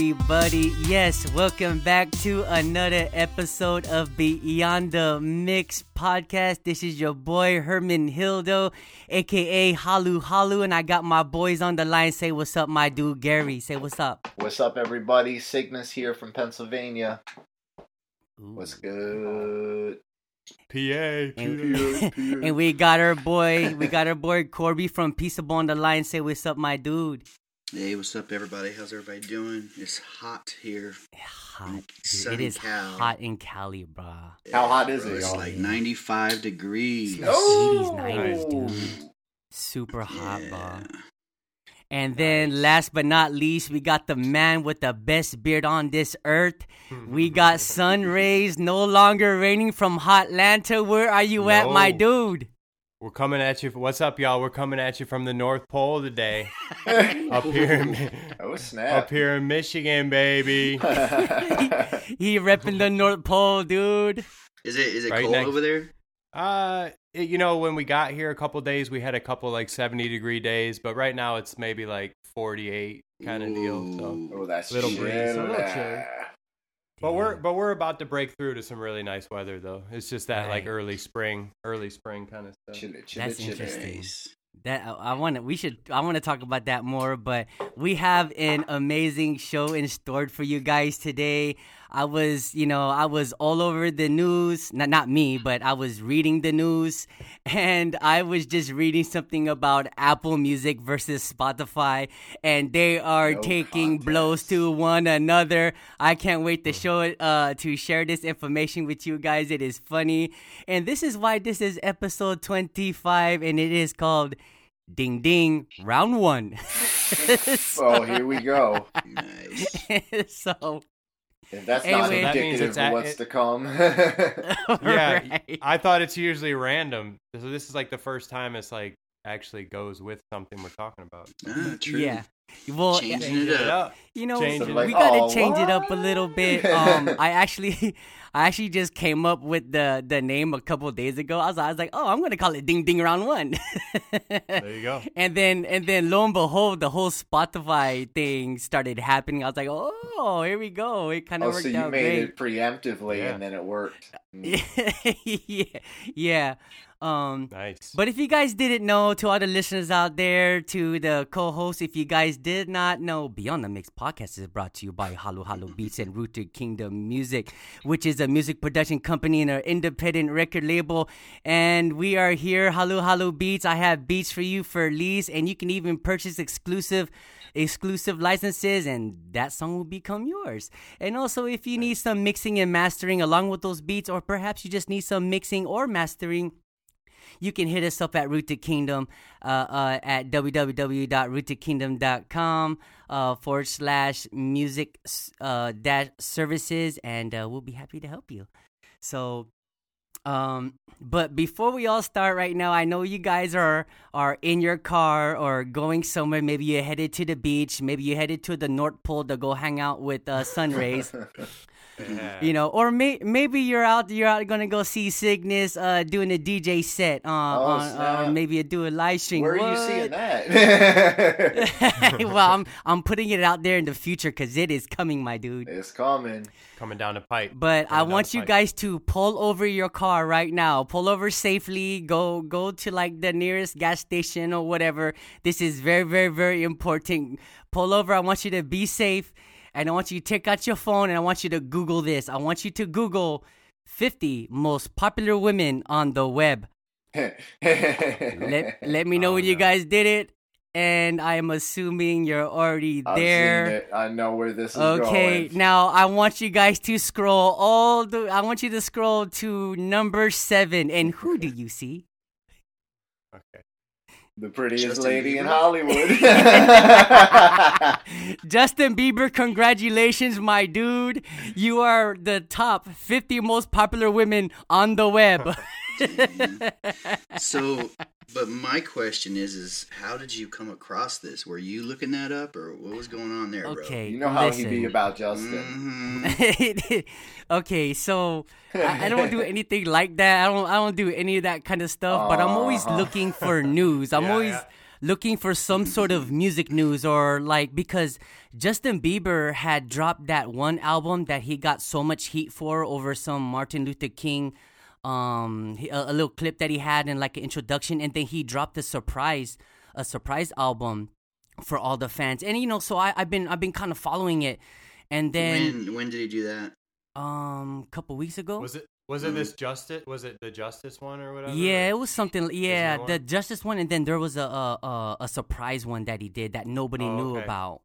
What is up, everybody? Yes, welcome back to another episode of Beyond the Mix podcast. This is your boy Herman Hildo, aka Halu Halu, and I got my boys on the line. Say what's up, my dude Gary. Say what's up. What's up, everybody? Cygnus here from Pennsylvania. Ooh. What's good? PA. And, and we got our boy, we got our boy Corby from Peaceable on the line. Say what's up, my dude. Hey, what's up, everybody? How's everybody doing? It's hot here. Hot, dude. It Cal. hot in Cali, brah. How hot is Bro, it, It's y'all? like 95 degrees. Oh! 80s, 90s, dude. Super hot, Yeah. brah. And then, last but not least, we got the man with the best beard on this earth. We got sun rays no longer raining from Hotlanta. Where are you at, my dude? We're coming at you. What's up, y'all? We're coming at you from the North Pole today. up here, in, oh snap! up here in Michigan, baby. He repping the North Pole, dude. Is it is it Right cold next- over there? Uh, it- you know, when we got here a couple days, we had a couple like seventy degree days, but right now it's maybe like forty eight kind of deal. So, oh, that's Little chill. breeze, a little Ah. But we're but we're about to break through to some really nice weather though. It's just that like early spring, early spring kind of stuff. Chilly, chilly, That's chilly. interesting. Nice. That I want to. We should. I want to talk about that more. But we have an amazing show in store for you guys today. I was, you know, I was all over the news. Not not me, but I was reading the news, and I was just reading something about Apple Music versus Spotify, and they are No taking contest. blows to one another. I can't wait to show it. Uh, to share this information with you guys. It is funny, and this is why this is episode twenty-five, and it is called Ding Ding Round One. Oh, here we go. Nice. so If that's not Anyway. That means indicative it's of at- what's to come. Yeah, right. I thought it's usually random. So this is like the first time it's like actually goes with something we're talking about. Ah, true. yeah. Well, Changing it up. you know, Change it. we gotta "Oh, change it up a little bit. Um, I actually, I actually just came up with the the name a couple days ago. I was, I was like, oh, I'm gonna call it Ding Ding Round One. There you go. And then and then lo and behold, the whole Spotify thing started happening. I was like, oh, here we go. It kind of oh, worked so you out made great. it preemptively, Yeah. and then it worked. Mm. yeah, yeah. Um, Nice. but if you guys didn't know, to all the listeners out there, to the co-hosts, if you guys did not know, Beyond the Mix podcast is brought to you by Halu Halu Beats and Rooted Kingdom Music, which is a music production company and an independent record label. And we are here, Halu Halu Beats. I have beats for you for lease, and you can even purchase exclusive exclusive licenses and that song will become yours. And also if you need some mixing and mastering along with those beats or perhaps you just need some mixing or mastering you can hit us up at Root Rooted Kingdom uh, uh, at www.rootedkingdom.com uh, forward slash music uh, dash services, and uh, we'll be happy to help you. So, um, but before we all start right now, I know you guys are are in your car or going somewhere. Maybe you're headed to the beach. Maybe you're headed to the North Pole to go hang out with uh, sun rays Yeah. you know, or may, maybe you're out you're out gonna go see Cygnus uh, doing a DJ set uh, on, uh, snap. or maybe do a live stream. Where are you seeing that? well, I'm I'm putting it out there in the future because it is coming, my dude. it's coming. coming down the pipe. But I Coming down want you pipe. guys to pull over your car right now. Pull over safely. Go go to like the nearest gas station or whatever. This is very very very important. Pull over. I want you to be safe, and I want you to take out your phone and I want you to Google this. I want you to Google 50 most popular women on the web. Let let me know Oh, when you guys did it. And I am assuming you're already I've seen there. it. I know where this is Okay, going. now I want you guys to scroll all the. I want you to scroll to number seven, and who do you see? Okay. The prettiest Justin lady in Hollywood. Justin Bieber, congratulations, my dude! You are the top 50 most popular women on the web. So, but my question is, is how did you come across this? Were you looking that up, or what was going on there, bro? okay, you know how listen. he be about Justin. Mhm. okay, so I, I don't do anything like that. I don't. I don't do any of that kind of stuff. But I'm always Uh-huh. looking for news. I'm Yeah, always yeah. looking for some sort of music news or like because Justin Bieber had dropped that one album that he got so much heat for over some Martin Luther King um he- a, a little clip that he had in like an introduction and then he dropped a surprise a surprise album for all the fans and you know so I, I've been I've been kind of following it and then when when did he do that? um a couple weeks ago Was it was it this justice? Was it the justice one or whatever? Yeah, it was something. Yeah, the Justice one, and then there was a a, a, a surprise one that he did that nobody Oh, knew okay. about.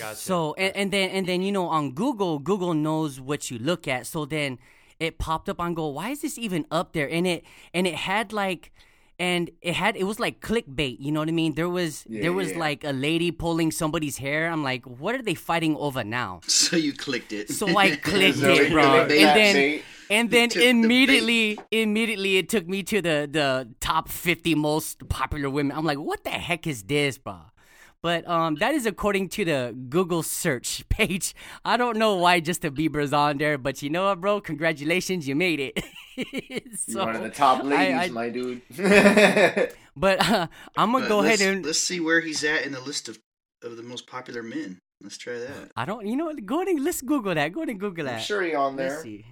Gotcha, So and, and then and then you know on Google, Google knows what you look at. So then it popped up on Go. Why is this even up there? And it and it had like. And it had it was like clickbait, you know what I mean? There was there was Yeah. like a lady pulling somebody's hair. I'm like, what are they fighting over now? So you clicked it. So I clicked So it, bro. And then and then took the immediately, immediately, it took me to the the top fifty most popular women. I'm like, what the heck is this, bro? But um, that is according to the Google search page. I don't know why Justin Bieber's on there, but you know what, bro? Congratulations, you made it. You're one of the top ladies, I- my dude. But uh, I'm gonna But go ahead and let's see where he's at in the list of of the most popular men. Let's try that. I don't, you know, what? go ahead and let's Google that. Go ahead and Google that. I'm sure he on there. Let's see.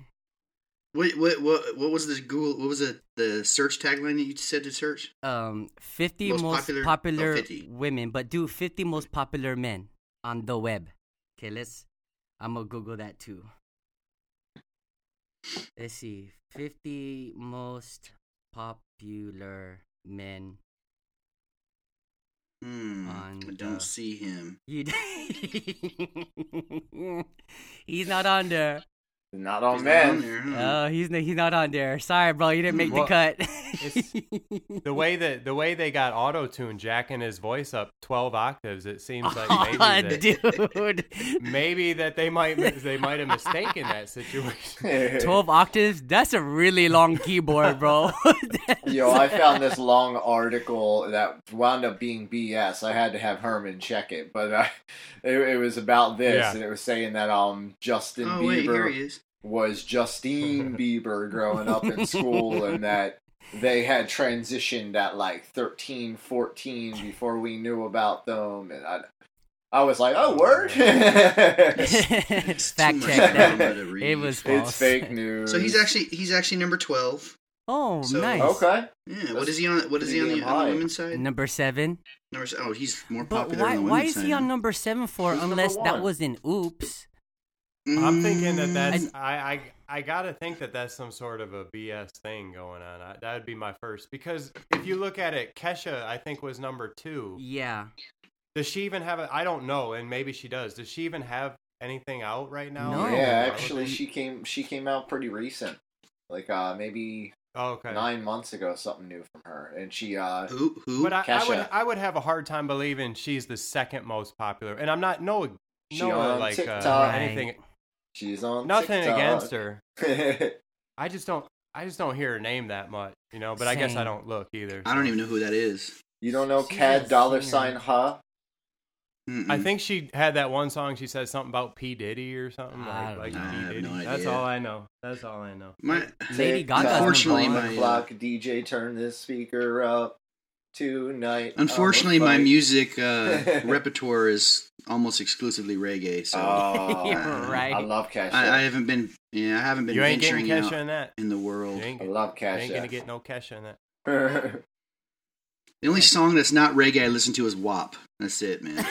What what what what was the Google? What was the the search tagline that you said to search? um 50 Most most, popular- popular, oh, 50. women, but do 50 most popular men on the web. Okay, let's I'm gonna Google that too. Let's see. 50 most popular men. Hmm. On I don't the- see him. You He's not on there. Not on He's not on there, huh? Oh, he's he's not on there. Sorry, bro. You didn't make Well, the cut. The way that the way they got auto tune jacking his voice up twelve octaves, it seems like maybe Aw, that, dude. maybe that they might they might have mistaken that situation. 12 octaves? That's a really long keyboard, bro. Yo, I found this long article that wound up being BS. I had to have Herman check it, but uh, it, it was about this, Yeah. and it was saying that um Justin oh wait, here he Bieber is. Was Justine Bieber growing up in school, and that they had transitioned at like 13, 14 before we knew about them, and I, I was like, oh word, It's Fact check that. It was false. it's fake news. So he's actually he's actually number twelve. Oh, So- nice. okay. Yeah. What is he on? What is he on the, on the women's side? Number seven. Number oh, he's more But popular. why on the why women's is he on number seven for Who's unless that was in Oops? I'm thinking that Mm, that's I, I I gotta think that that's some sort of a BS thing going on. I, that would be my first because if you look at it, Kesha I think was number two. Yeah. Does she even have a? I don't know, and maybe she does. Does she even have anything out right now? No. Yeah, actually, she came. She came out pretty recent, like uh maybe Oh, okay. nine months ago. Something new from her, and she uh Who who? But I, I would I would have a hard time believing she's the second most popular, and I'm not no She no on like uh, TikTok. anything she's on nothing TikTok. against her. I just don't I just don't hear her name that much, you know. But I guess I don't look either. I don't even know who that is. you don't know She's Cad dollar singer. sign huh? Mm-mm. I think she had that one song. She said something about P Diddy or something I like, don't like know. I P have Diddy. no That's all I know. That's all I know. my Lady Tick Gaga's tock, Unfortunately, my, the clock, DJ, turned this speaker up tonight. unfortunately my music uh, repertoire is almost exclusively reggae. So Oh, You're I love Cash. I, I haven't been yeah I haven't been You ain't getting venturing Kesha out in that. in the You world. ain't, I get- love you Cash. ain't gonna get no Kesha in that. The only song that's not reggae I listen to is WAP. That's it, man.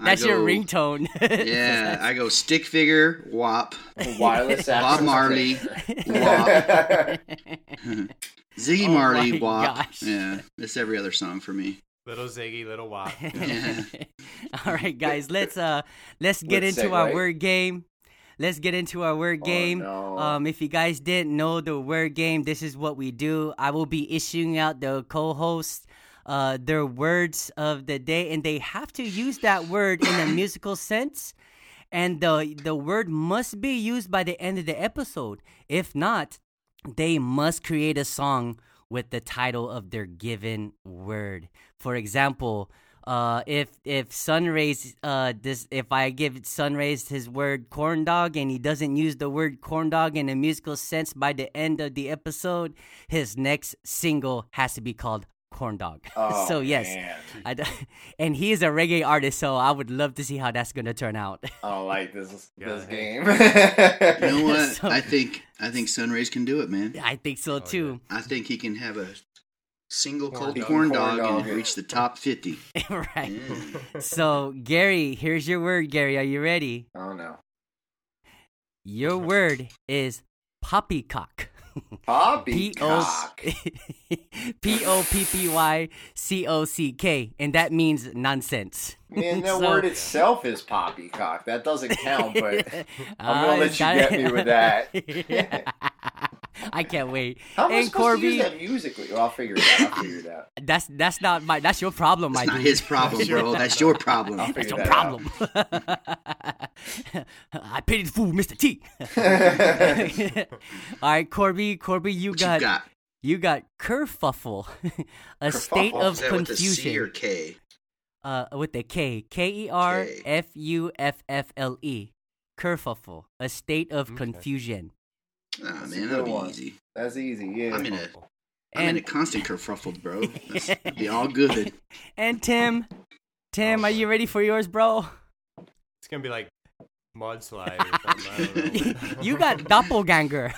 That's your go- ringtone. Yeah, I go stick figure, WAP, Wireless Bob Marley, player. Ziggy Oh Marley, my WAP. gosh. Yeah, it's every other song for me. Little Ziggy, little Wop. Yeah. All right, guys, let's uh let's get Let's into our segue. word game. Let's get into our word Oh, game. no. Um, if you guys didn't know the word game, this is what we do. I will be issuing out the co-hosts uh their words of the day, and they have to use that word in a musical sense. And the the word must be used by the end of the episode. If not, they must create a song with the title of their given word. For example, Uh, if if Sunrays, uh, this if I give Sunrays his word corn dog and he doesn't use the word corn dog in a musical sense by the end of the episode, his next single has to be called corn dog. Oh, so yes, man. I d- and he is a reggae artist, so I would love to see how that's gonna turn out. I don't like this this game. You know what? So- I think I think Sunrays can do it, man. I think so Oh, too. I think he can have a single Corn cold dog. corn Corn dog, dog. and reach the top fifty. right. Yeah. So Gary, here's your word, Gary. Are you ready? oh no. Your word is poppycock. Poppycock. P O P P Y C O C K, and that means nonsense. Man, the So- word itself is poppycock. That doesn't count, but I'm Uh, gonna let you get me with that. I can't wait. How am I and to use Corby, that musically? Well, I'll figure it out. I'll figure it out. that's that's not my that's your problem, That's my not dude. his problem, bro. That's your problem. I'll That's your that problem. I pity the fool, Mr. T. All right, Corby, Corby, you What got you got? you got kerfuffle, a state of Is that with the or confusion. K? Uh, with the K, K E R K. F U F F L E, kerfuffle, a state of Okay. confusion. Ah, That's a man, that'll be one. easy. That's easy. Yeah. I'm in a I'm in And a constant kerfuffle, bro. That's, that'd be all good. and Tim, Tim, are you ready for yours, bro? It's gonna be like mudslide or something. I don't know. you got doppelganger.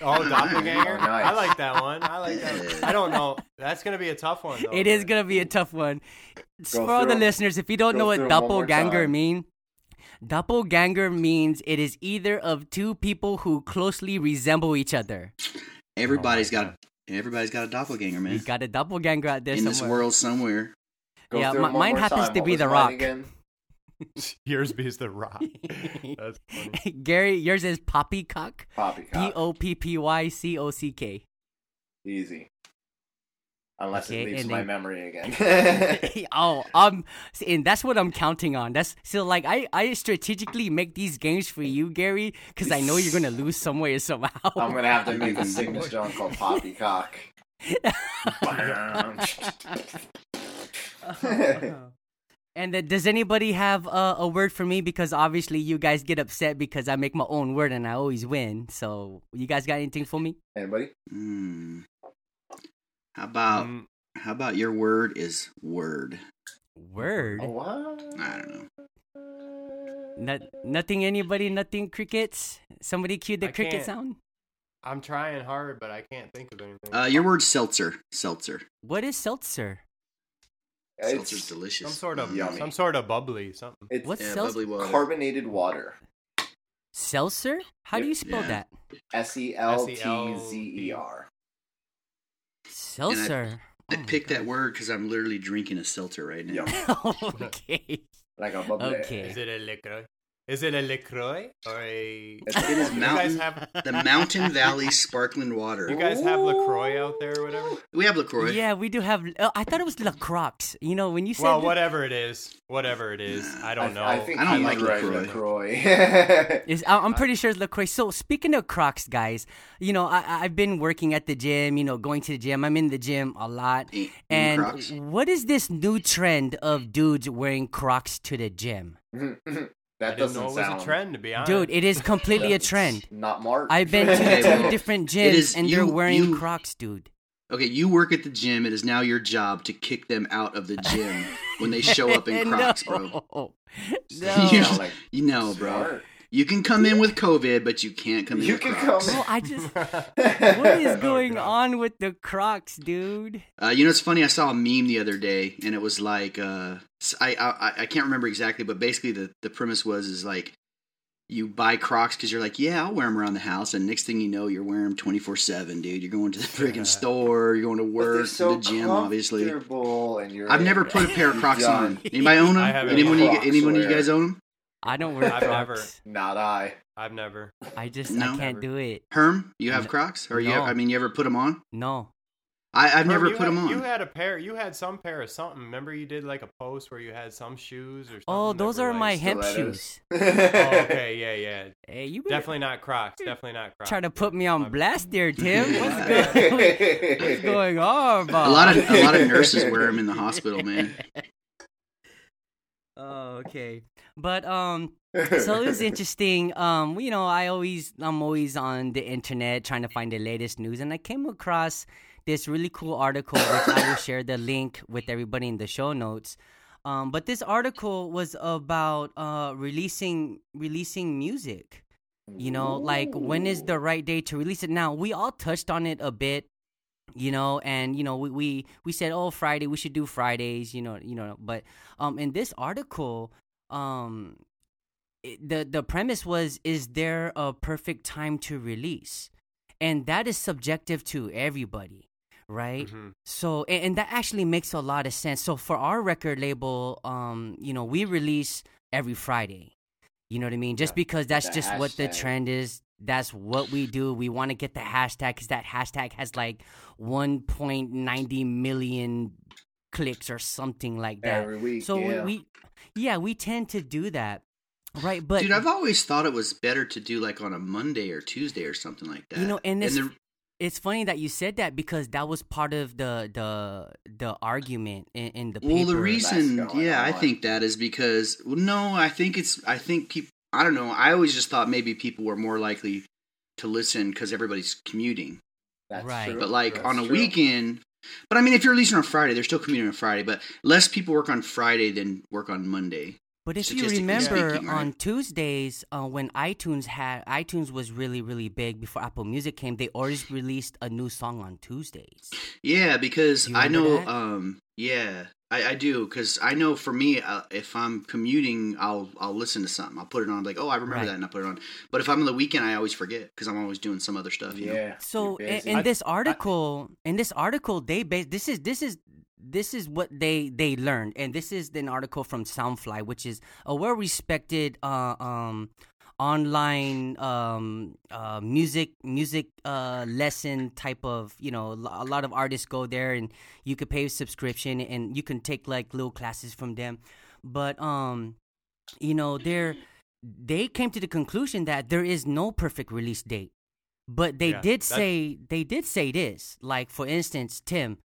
oh doppelganger. Oh, nice. I like that one. I like that. One. I don't know. That's gonna be a tough one. Though, It is but- gonna be a tough one. Go For all the listeners, if you don't Go know what through 'em one more doppelganger time. mean, doppelganger means it is either of two people who closely resemble each other. Everybody's Oh my got everybody's got a doppelganger, man. You got a doppelganger out there In this somewhere. world somewhere. Go Yeah, through mi- it one mine more happens time. to What be The Rock. Again? Yours bees the rock. That's funny. Gary, yours is poppycock. P Poppycock. O P P Y C O C K. Easy. Unless Okay, it leaves and my then- memory again. oh, um, see, and that's what I'm counting on. That's so like I I strategically make these games for you, Gary, because I know you're gonna lose somewhere somehow. I'm gonna have to make a signature on called Poppycock. And then, does anybody have uh, a word for me? Because obviously, you guys get upset because I make my own word and I always win. So, you guys got anything for me? Anybody? Hmm. How about Mm, how about your word is word? Word? Oh, what? I don't know. Not, nothing. Anybody? Nothing. Crickets. Somebody cue the I cricket sound. I'm trying hard, but I can't think of anything. Uh, your word seltzer. Seltzer. What is seltzer? Seltzer's It's, delicious. some sort of Yummy. some sort of bubbly something. it's What's yeah, seltzer? bubbly water. carbonated water. Seltzer? How do you spell Yeah. that? S E L T Z E R. Seltzer. I oh picked that word because I'm literally drinking a seltzer right now. Yum. okay. Like a bubbly. Okay. Is it a LaCroix? Is it a LaCroix or a? It's- It is You mountain. have The Mountain Valley Sparkling Water. you guys have LaCroix out there or whatever? We have Lacroix. Yeah, we do have. Uh, I thought it was La Croix. You know, when you said. Well, whatever it is, whatever it is, I I, don't know. I think I don't like right, LaCroix. LaCroix. Is, I- I'm pretty sure it's LaCroix. So speaking of Crocs, guys, you know I, I- I've been working at the gym. You know, going to the gym. I'm in the gym a lot. In- in And Crocs? what is this new trend of dudes wearing Crocs to the gym? I that didn't doesn't know it was sound a trend to be honest. Dude, it is completely a trend. Not Mark. I've been to two different gyms is- and you- they're wearing you- Crocs, dude. Okay, you work at the gym. It is now your job to kick them out of the gym when they show up in Crocs, bro. no. You No. just- You know, bro. smart. You can come in with COVID, but you can't come in You with can Crocs. come Bro, I just. what What is going on with the Crocs, dude? Uh, you know, it's funny. I saw a meme the other day, and it was like, uh, s- I, I I can't remember exactly, but basically the the premise was is like, you buy Crocs because you're like, yeah, I'll wear them around the house, and next thing you know, you're wearing them twenty four seven, dude. You're going to the freaking store, you're going to work, so to the gym, obviously. comfortable And you're I've never put a pair of Crocs on. Anybody own them? I haven't Anyone, you, anyone you guys own them? I don't wear I've Crocs. never- Not I. I've never. I just No. I can't do it. Herm, you have Crocs, or you? No. I mean, you ever put them on? No. I, I've never you put had, them on. You had a pair. You had some pair of something. Remember, you did like a post where you had some shoes or oh, something. Oh, those are like- my hemp shoes. Oh, okay, yeah, yeah. Hey, you better Definitely not Crocs. Definitely not Crocs. try to put me on My- blast there, Tim. What's, Yeah. go- what's going on, a lot of a lot of nurses wear them in the hospital, man. Oh, okay. But um, so it was interesting. Um, you know, I always I'm always on the internet trying to find the latest news, and I came across this really cool article, which I will share the link with everybody in the show notes. Um, but this article was about uh releasing releasing music. You know, like when is the right day to release it? Now we all touched on it a bit you know and you know we, we we said oh friday we should do fridays you know you know but um in this article um the the premise was is there a perfect time to release and that is subjective to everybody right Mhm. so and, and that actually makes a lot of sense so for our record label um you know we release every friday you know what i mean just Yeah. because that's The just what the trend is that's what we do we want to get the hashtag because that hashtag has like 1.90 million clicks or something like that Every week. so yeah. we, we yeah we tend to do that right but Dude, I've always thought it was better to do like on a Monday or Tuesday or something like that. You know, and this- the, it's funny that you said that because that was part of the the the argument in, in the well, the reason, going yeah, I think that is because well, no, I think it's, I think people, I don't know, I always just thought maybe people were more likely to listen because everybody's commuting. That's Right. true. But like That's on a true. weekend, but I mean, if you're releasing on Friday, they're still commuting on Friday, but less people work on Friday than work on Monday. But if you remember speaking, right? on Tuesdays, uh, when iTunes had iTunes was really really big before Apple Music came, they always released a new song on Tuesdays. Yeah, because I know, um, yeah, I, I do, because I know for me, uh, if I'm commuting, I'll I'll listen to something. I'll put it on, like, oh, I remember Right. that, and I put it on. But if I'm on the weekend, I always forget because I'm always doing some other stuff. You know? Yeah. So in, in I- this article, in this article, they base this is this is this is what they they learned, and this is an article from Soundfly, which is a well respected uh, um online um uh music music uh lesson type of you know a lot of artists go there and you could pay a subscription and you can take like little classes from them. But um you know they're they came to the conclusion that there is no perfect release date. But they Yeah, did say they did say this like for instance tim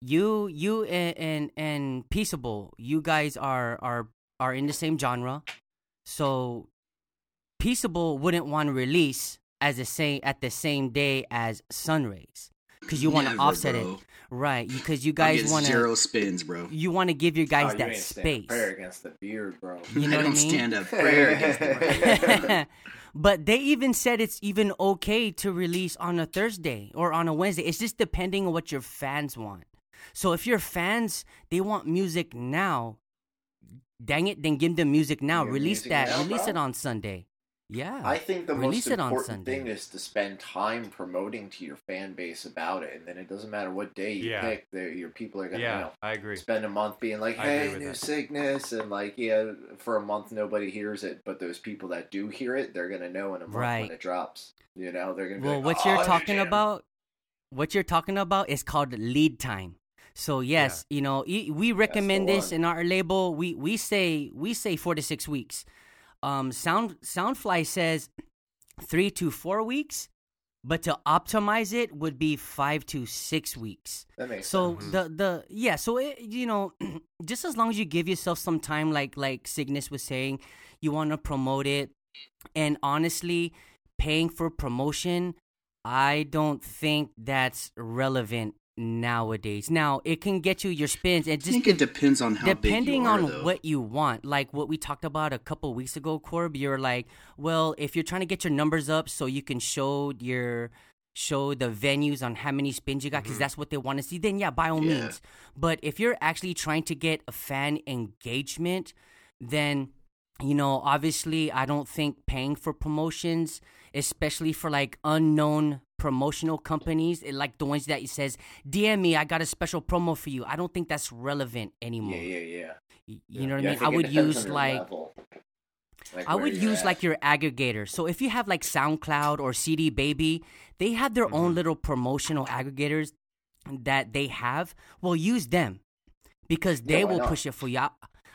you you and and, and peaceable you guys are are are in the same genre. So peaceable wouldn't want to release as the same at the same day as sunrays because you want to offset bro. it right because you guys want to zero spins, bro. you want to give your Oh, guys you that ain't stand a space Prayer against the beard, bro. You know I what I don't mean? stand up prayer against the beard. but they even said it's even okay to release on a Thursday or on a Wednesday. It's just depending on what your fans want. So if your fans they want music now, dang it, then give them music now. Give release music that. now, release bro. it on Sunday. Yeah. I think the Release most important thing is to spend time promoting to your fan base about it, and then it doesn't matter what day you Yeah. pick. Your people are gonna Yeah, know. I agree. spend a month being like, "Hey, new that. sickness," and like, yeah, for a month nobody hears it, but those people that do hear it, they're gonna know in a month Right. when it drops. You know, they're gonna. Well, like, what "Oh, you're talking damn." about, what you're talking about is called lead time. So yes, you know, e- we recommend this one. in our label. We we say we say four to six weeks. Um, Sound Soundfly says three to four weeks, but to optimize it would be five to six weeks. That makes So sense. the the yeah, so it, you know, just as long as you give yourself some time, like like Cygnus was saying, you want to promote it, and honestly, paying for promotion, I don't think that's relevant nowadays. Now it can get you your spins, and I just think it depends on how depending are, on though. what you want like what we talked about a couple weeks ago corb you're like well if you're trying to get your numbers up so you can show your show the venues on how many spins you got because mm-hmm. that's what they want to see then yeah by all Yeah. means but if you're actually trying to get a fan engagement then you know obviously i don't think paying for promotions especially for like unknown promotional companies eh, like the ones that it says dm me i got a special promo for you i don't think that's relevant anymore yeah, yeah, yeah. You know what Yeah, I mean? I, would use like level. Like I would use at. like your aggregator. So if you have like SoundCloud or CD Baby, they have their Mm-hmm. own little promotional aggregators that they have. Well, use them because they why will push it for you. I,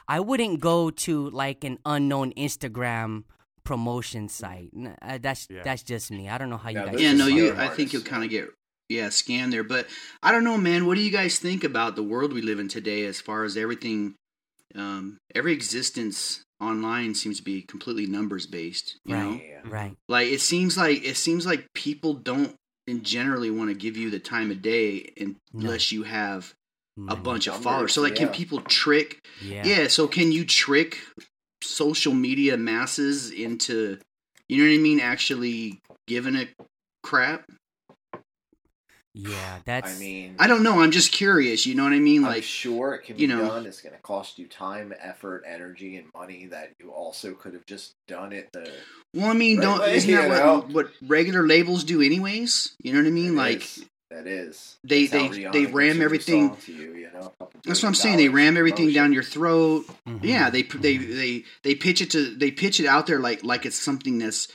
I wouldn't go to like an unknown Instagram promotion site. Uh, That's Yeah. that's just me. I don't know how Yeah, you guys. yeah, no, you. scam I think you'll kind of get yeah scanned there, but I don't know, man. What do you guys think about the world we live in today, as far as everything um, every existence online seems to be completely numbers based. You know, Right. Yeah. Right. like it seems like it seems like people don't generally want to give you the time of day unless you have a bunch of followers. So like, can people trick? Yeah. Yeah. So can you trick social media masses into, you know what I mean? Actually giving a crap. Yeah. That's. I mean, I don't know. I'm just curious. You know what I mean? I'm Like, sure it can you be know. done. It's going to cost you time, effort, energy, and money that you also could have just done it. The well, I mean, Right, don't right, isn't that what, what regular labels do anyways? You know what I mean? It like, is. That is they- they- they ram everything- To you, you know, that's what I'm saying. They ram everything promotion. down your throat. Mhm. Yeah, they they they they pitch it to they pitch it out there like like it's something that's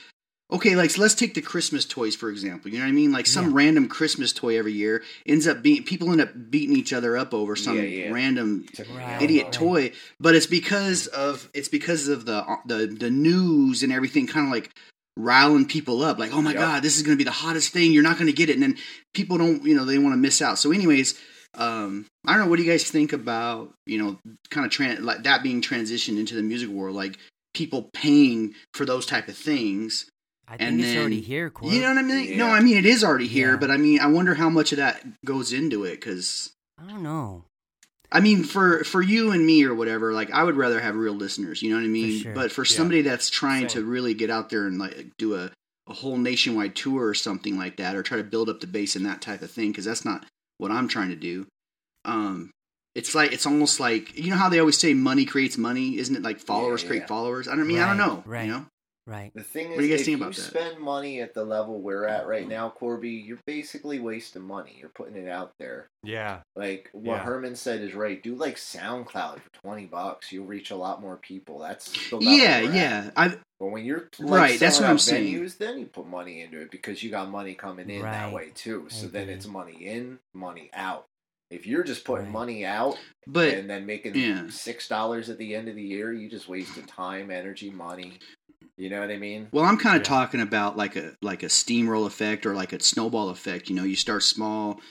okay. Like so let's take the Christmas toys for example. You know what I mean? Like some Yeah. random Christmas toy every year ends up being people end up beating each other up over some Yeah, yeah. random Right. idiot right. toy. But it's because of it's because of the the the news and everything kind of like riling people up like oh my Yep. god this is going to be the hottest thing you're not going to get it and then people don't you know they want to miss out so anyways um i don't know what do you guys think about you know kind of tran- like that being transitioned into the music world like people paying for those type of things I think and it's already here, Corb. you know what i mean no i mean it is already here Yeah. but i mean i wonder how much of that goes into it because I don't know. I mean, for for you and me or whatever, like I would rather have real listeners. You know what I mean? sure. But for Yeah. somebody that's trying to really get out there and like do a a whole nationwide tour or something like that, or try to build up the base and that type of thing, because that's not what I'm trying to do. Um, it's like it's almost like you know how they always say money creates money, isn't it? Like followers Yeah, create yeah. followers. I don't mean I don't know. right. You know? Right. The thing is, What do you guys if think you about that? spend money at the level we're at right now, Corby, you're basically wasting money. You're putting it out there. Yeah. Like what Yeah. Herman said is right. Do like SoundCloud for twenty bucks. You'll reach a lot more people. That's the level Yeah, we're at. yeah. I But when you're like, Right, that's what I'm out saying. Venues, then you put money into it because you got money coming in that way too. So then agree. it's money in, money out. If you're just putting Right. money out but and then making yeah. six dollars at the end of the year, you just wasted time, energy, money. You know what I mean? Well, I'm kind of Yeah. talking about like a like a steamroll effect or like a snowball effect. You know, you start small,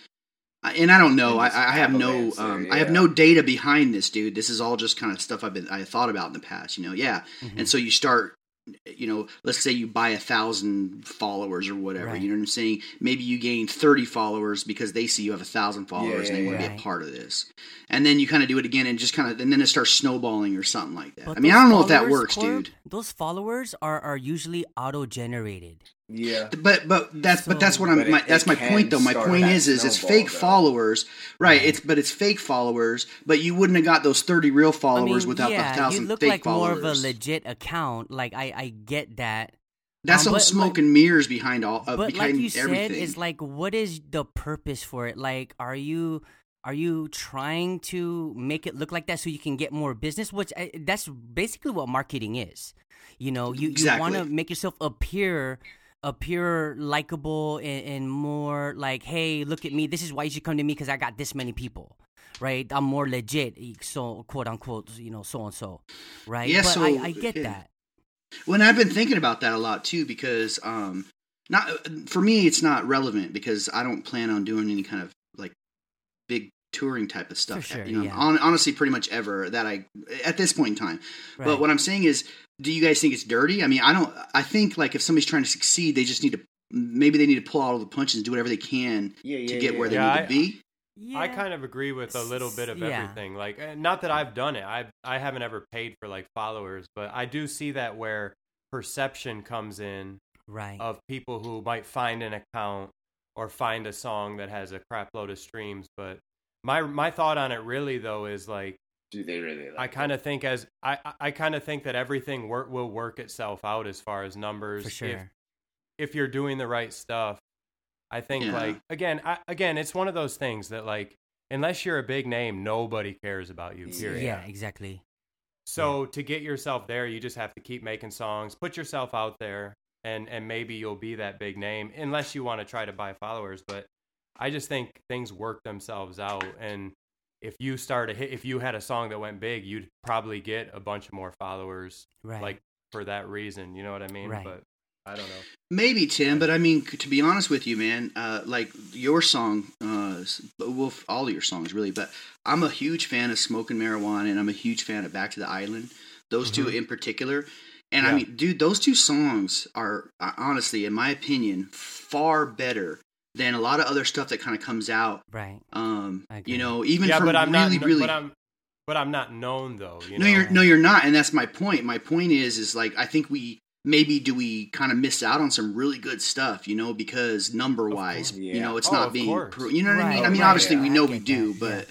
and I don't know. I, I have no avalanche there, um, I have no data behind this, dude. This is all just kind of stuff I've been I thought about in the past. You know, yeah. Mhm. And so you start. You know, let's say you buy a thousand followers or whatever. Right. You know what I'm saying? Maybe you gain thirty followers because they see you have a thousand followers and they yeah, want to be a part of this. And then you kind of do it again and just kind of, and then it starts snowballing or something like that. But I mean, I don't know if that works, Corb, dude. Those followers are, are usually auto generated. Yeah. But but that's but that's what I'm But it- that's it my point though. My point is is is it's fake though. followers, right? Right. It's but it's fake followers. But you wouldn't have got those thirty real followers I mean, without yeah, the thousand you look fake like followers. more of a legit account. Like I, I get that. that's um, all but smoke like- and mirrors behind all uh, but behind like you said, everything. is like, what is the purpose for it? Like, are you are you trying to make it look like that so you can get more business? Which I, that's basically what marketing is. You know, you, you want to make yourself appear appear likable and, and more like, hey, look at me. This is why you should come to me because I got this many people. Right, I'm more legit, so quote unquote, you know, so and so, right? Yeah, but so, I, I get yeah. that. Well, and I've been thinking about that a lot too because um not for me it's not relevant because I don't plan on doing any kind of like big touring type of stuff. sure, you know, yeah. hon- honestly, pretty much ever that I at this point in time. Right. But what I'm saying is, do you guys think it's dirty? I mean, I don't. I think like if somebody's trying to succeed, they just need to maybe they need to pull out all the punches and do whatever they can Yeah, yeah. to get yeah. where they Yeah, need I- to be. I kind of agree with a little bit of Yeah. everything. Like, eh, not that I've done it. I I haven't ever paid for like followers, but I do see that where perception comes in right. of people who might find an account or find a song that has a crap load of streams. But my my thought on it really though is like Do they really? Like I kind of think as I I- I kind of think that everything work will work itself out as far as numbers for sure. if if you're doing the right stuff. I think Yeah. like again I, again it's one of those things that like unless you're a big name nobody cares about you period. yeah, exactly. So to get yourself there, you just have to keep making songs, put yourself out there, and and maybe you'll be that big name. Unless you want to try to buy followers, but I just think things work themselves out. And if you start a hit, if you had a song that went big, you'd probably get a bunch of more followers, Right. like for that reason. You know what I mean? Right. But I don't know. Maybe Tim, but I mean, to be honest with you, man, uh, like your song, uh, well, all of your songs really. But I'm a huge fan of Smoking Marijuana, and I'm a huge fan of Back to the Island. Those two Mhm. in particular. And I mean, dude, those two songs are uh, honestly, in my opinion, far better than a lot of other stuff that kind of comes out. Right. Um, you know, even yeah, from but I'm really, not. really. But I'm. But I'm not known though. You no, know? you're no, you're not, and that's my point. My point is, is like I think we maybe do we kind of miss out on some really good stuff, you know, because number wise, course. you know, it's Oh, not being, pro- you know what I mean? I mean, right, obviously yeah. we know get we that, do, yeah.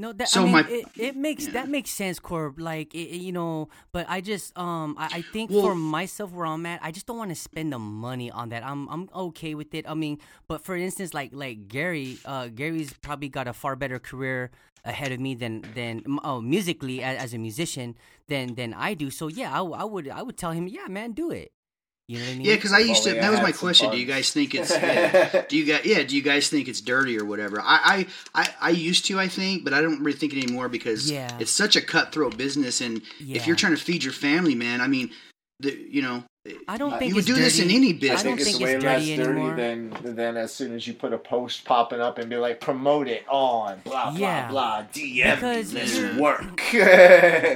No, that So I mean, my- it, it makes Yeah. that makes sense, Corb. Like it, you know, but I just um I, I think Well- for myself where I'm at, I just don't want to spend the money on that. I'm I'm okay with it. I mean, but for instance, like like Gary, uh, Gary's probably got a far better career ahead of me than than oh musically as, as a musician than than I do. So yeah, I would I would tell him, yeah, man, do it. You know what I mean? yeah, because I used to. That was my question. Do you guys think it's? Yeah, do you guys? Yeah, do you guys think it's dirty or whatever? I, I, I, I used to, I think, but I don't really think it anymore because Yeah. it's such a cutthroat business, and yeah. if you're trying to feed your family, man, I mean, the, you know, I don't You think you would it's do this in any I business. I don't think it's think way it's less dirty dirty anymore. than than as soon as you put a post popping up and be like, promote it on, blah, blah, Yeah. blah, DM Because me, work.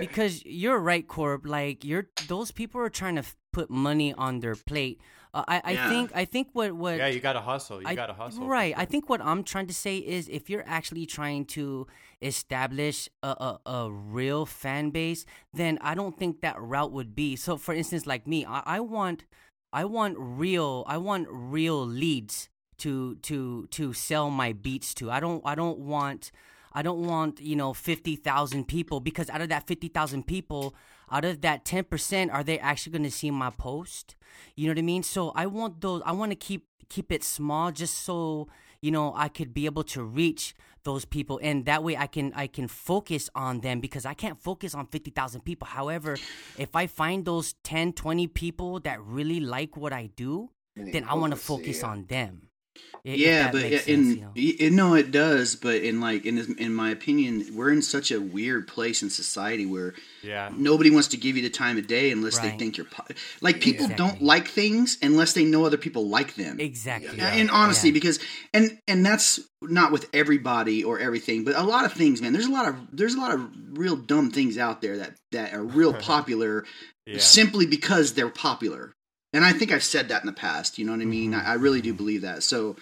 because you're right, Corb. Like you're those people are trying to put money on their plate. Uh, I I Yeah. think I think what what Yeah, you gotta hustle. You gotta hustle. for Right. I think what I'm trying to say is if you're actually trying to establish a, a, a real fan base, then I don't think that route would be. So for instance, like me, I, I want I want real I want real leads to to to sell my beats to. I don't I don't want I don't want, you know, 50,000 people because out of that 50,000 people, out of that 10%, are they actually going to see my post? You know what I mean? So I want those I want to keep keep it small just so, you know, I could be able to reach those people and that way I can I can focus on them because I can't focus on 50,000 people. However, if I find those 10, 20 people that really like what I do, then I want to focus on them. I- if yeah, that but makes in sense, you know? y- y- no, it does. But in like in in my opinion, we're in such a weird place in society where Yeah. nobody wants to give you the time of day unless they think you're po- like people don't like things unless they know other people like them. Exactly. Yeah. And honestly, Yeah. because and and that's not with everybody or everything, but a lot of things, man. There's a lot of there's a lot of real dumb things out there that that are real popular Yeah. simply because they're popular. And I think I've said that in the past. You know what I mean? Mhm. I, I really do believe that. So,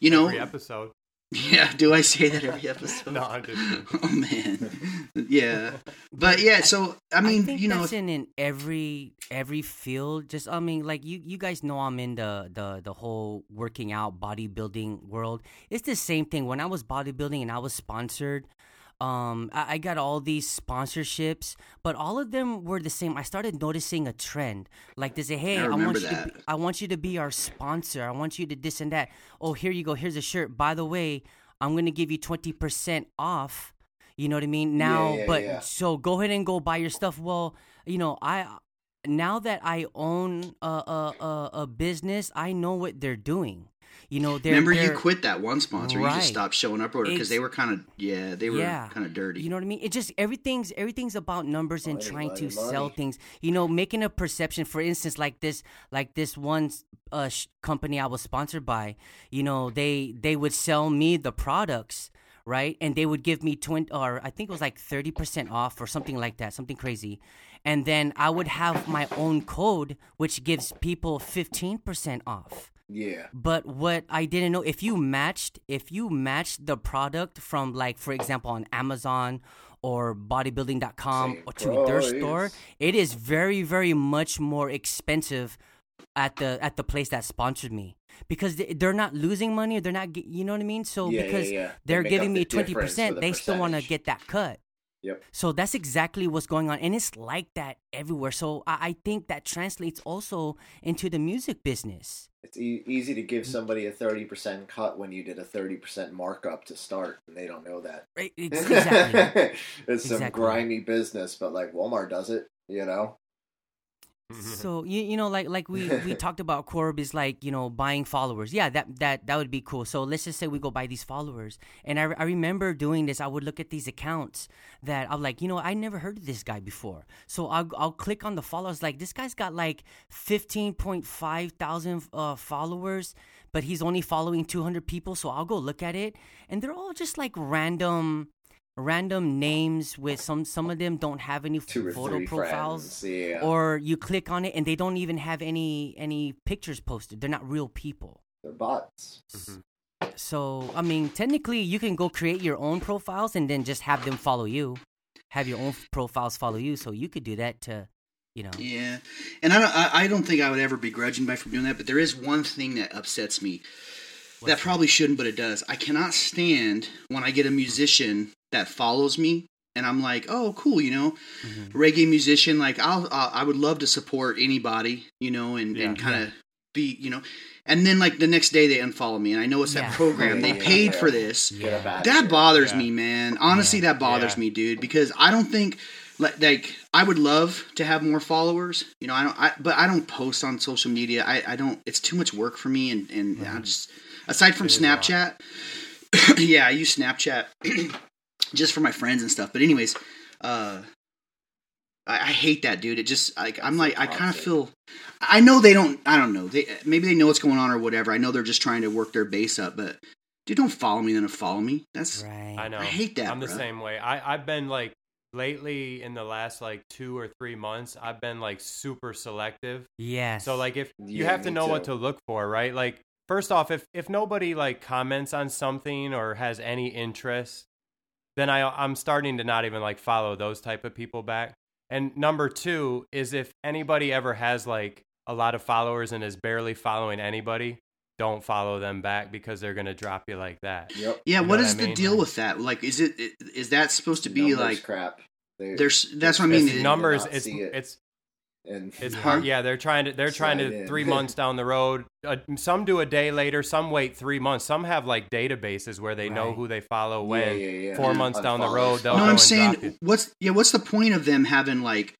you know, Every episode. yeah. Do I say that every episode? No, I'm just oh man, yeah. But yeah, so I mean, think you know, that's in, in every every field. Just I mean, like you you guys know I'm in the the the whole working out bodybuilding world. It's the same thing. When I was bodybuilding and I was sponsored, um, I, I got all these sponsorships, but all of them were the same. I started noticing a trend. Like they say, hey, I I, want you to be, I want you to be our sponsor. I want you to this and that. Oh, here you go. Here's a shirt. By the way, I'm gonna give you twenty percent off. You know what I mean? Now, yeah, but yeah. so go ahead and go buy your stuff. Well, you know, I now that I own a a, a, a business, I know what they're doing. You know, they're remember you they're- quit that one sponsor. You just stopped showing up or because they were kind of yeah, they were Yeah. kind of dirty. You know what I mean? It just everything's everything's about numbers and Money, trying to money, sell things. You know, making a perception. For instance, like this, like this one uh, sh- company I was sponsored by. You know, they they would sell me the products, right? And they would give me twenty, or I think it was like thirty percent off or something like that, something crazy. And then I would have my own code, which gives people fifteen percent off. Yeah. But what I didn't know if you matched if you matched the product from like for example on Amazon or bodybuilding.com Same or to oh, their store, it is very very much more expensive at the at the place that sponsored me because they, they're not losing money, they're not you know what I mean? So Yeah, yeah, because yeah. They they're make giving me the 20%, the they still want to get that cut. Yep. So that's exactly what's going on, and it's like that everywhere. So I, I think that translates also into the music business. It's e- easy to give mm. somebody a 30% cut when you did a 30% markup to start, and they don't know that. Right, Exactly. it's some grimy business, but like Walmart does it, you know? So you you know like like we we talked about Corb is like you know buying followers. Yeah, that that that would be cool. So let's just say we go buy these followers, and I, I remember doing this. I would look at these accounts that I'm like, you know, I never heard of this guy before. So I'll I'll click on the followers. Like this guy's got like fifteen point five thousand uh, followers, but he's only following two hundred people. So I'll go look at it, and they're all just like random random names with some some of them don't have any Two photo profiles. Yeah. or you click on it and they don't even have any any pictures posted they're not real people They're bots. Mm-hmm. so i mean technically you can go create your own profiles and then just have them follow you have your own profiles follow you so you could do that to you know Yeah, and I don't. I, I don't think I would ever begrudge anybody from doing that. But there is one thing that upsets me. that probably shouldn't, but it does. I cannot stand when I get a musician that follows me, and I'm like, "Oh, cool," you know, Mhm. reggae musician. Like, I'll, i I would love to support anybody, you know, and, and kind of be, you know, and then like the next day they unfollow me, and I know it's that program. They paid for this. Yeah That bothers Yeah. me, man. Honestly, Yeah. that bothers Yeah. me, dude. Because I don't think like, like I would love to have more followers. You know, I don't. I, but I don't post on social media. I, I don't. It's too much work for me, and and I just aside from It is a lot. Snapchat. yeah, I use Snapchat just for my friends and stuff. But anyways, uh, I, I hate that, dude. It just like I'm like I kind of feel. I know they don't. I don't know. They maybe they know what's going on or whatever. I know they're just trying to work their base up, but. Dude, don't follow me, then follow me. That's right I know. I hate that, I'm the bro. same way. I I've been like lately in the last like two or three months. I've been like super selective. yes So like if you Yeah, have to me know what to look for, right? Like first off, if if nobody like comments on something or has any interest, then I I'm starting to not even like follow those type of people back. And number 2 is if anybody ever has like a lot of followers and is barely following anybody, don't follow them back because they're going to drop you like that. Yep. Yeah, You know what what is I the mean? deal with that? Like, is it is that supposed to be Numbers like crap. They, there's? That's what I mean. Numbers it's it. it's and It's Huh? hard. Yeah, they're trying to. They're trying to in. three months down the road. Uh, some do a day later. Some wait three months. Some have like databases where they know who they follow Yeah, when. yeah, yeah. Four Yeah. months down the road, they'll no, go I'm and drop saying you. what's yeah. What's the point of them having like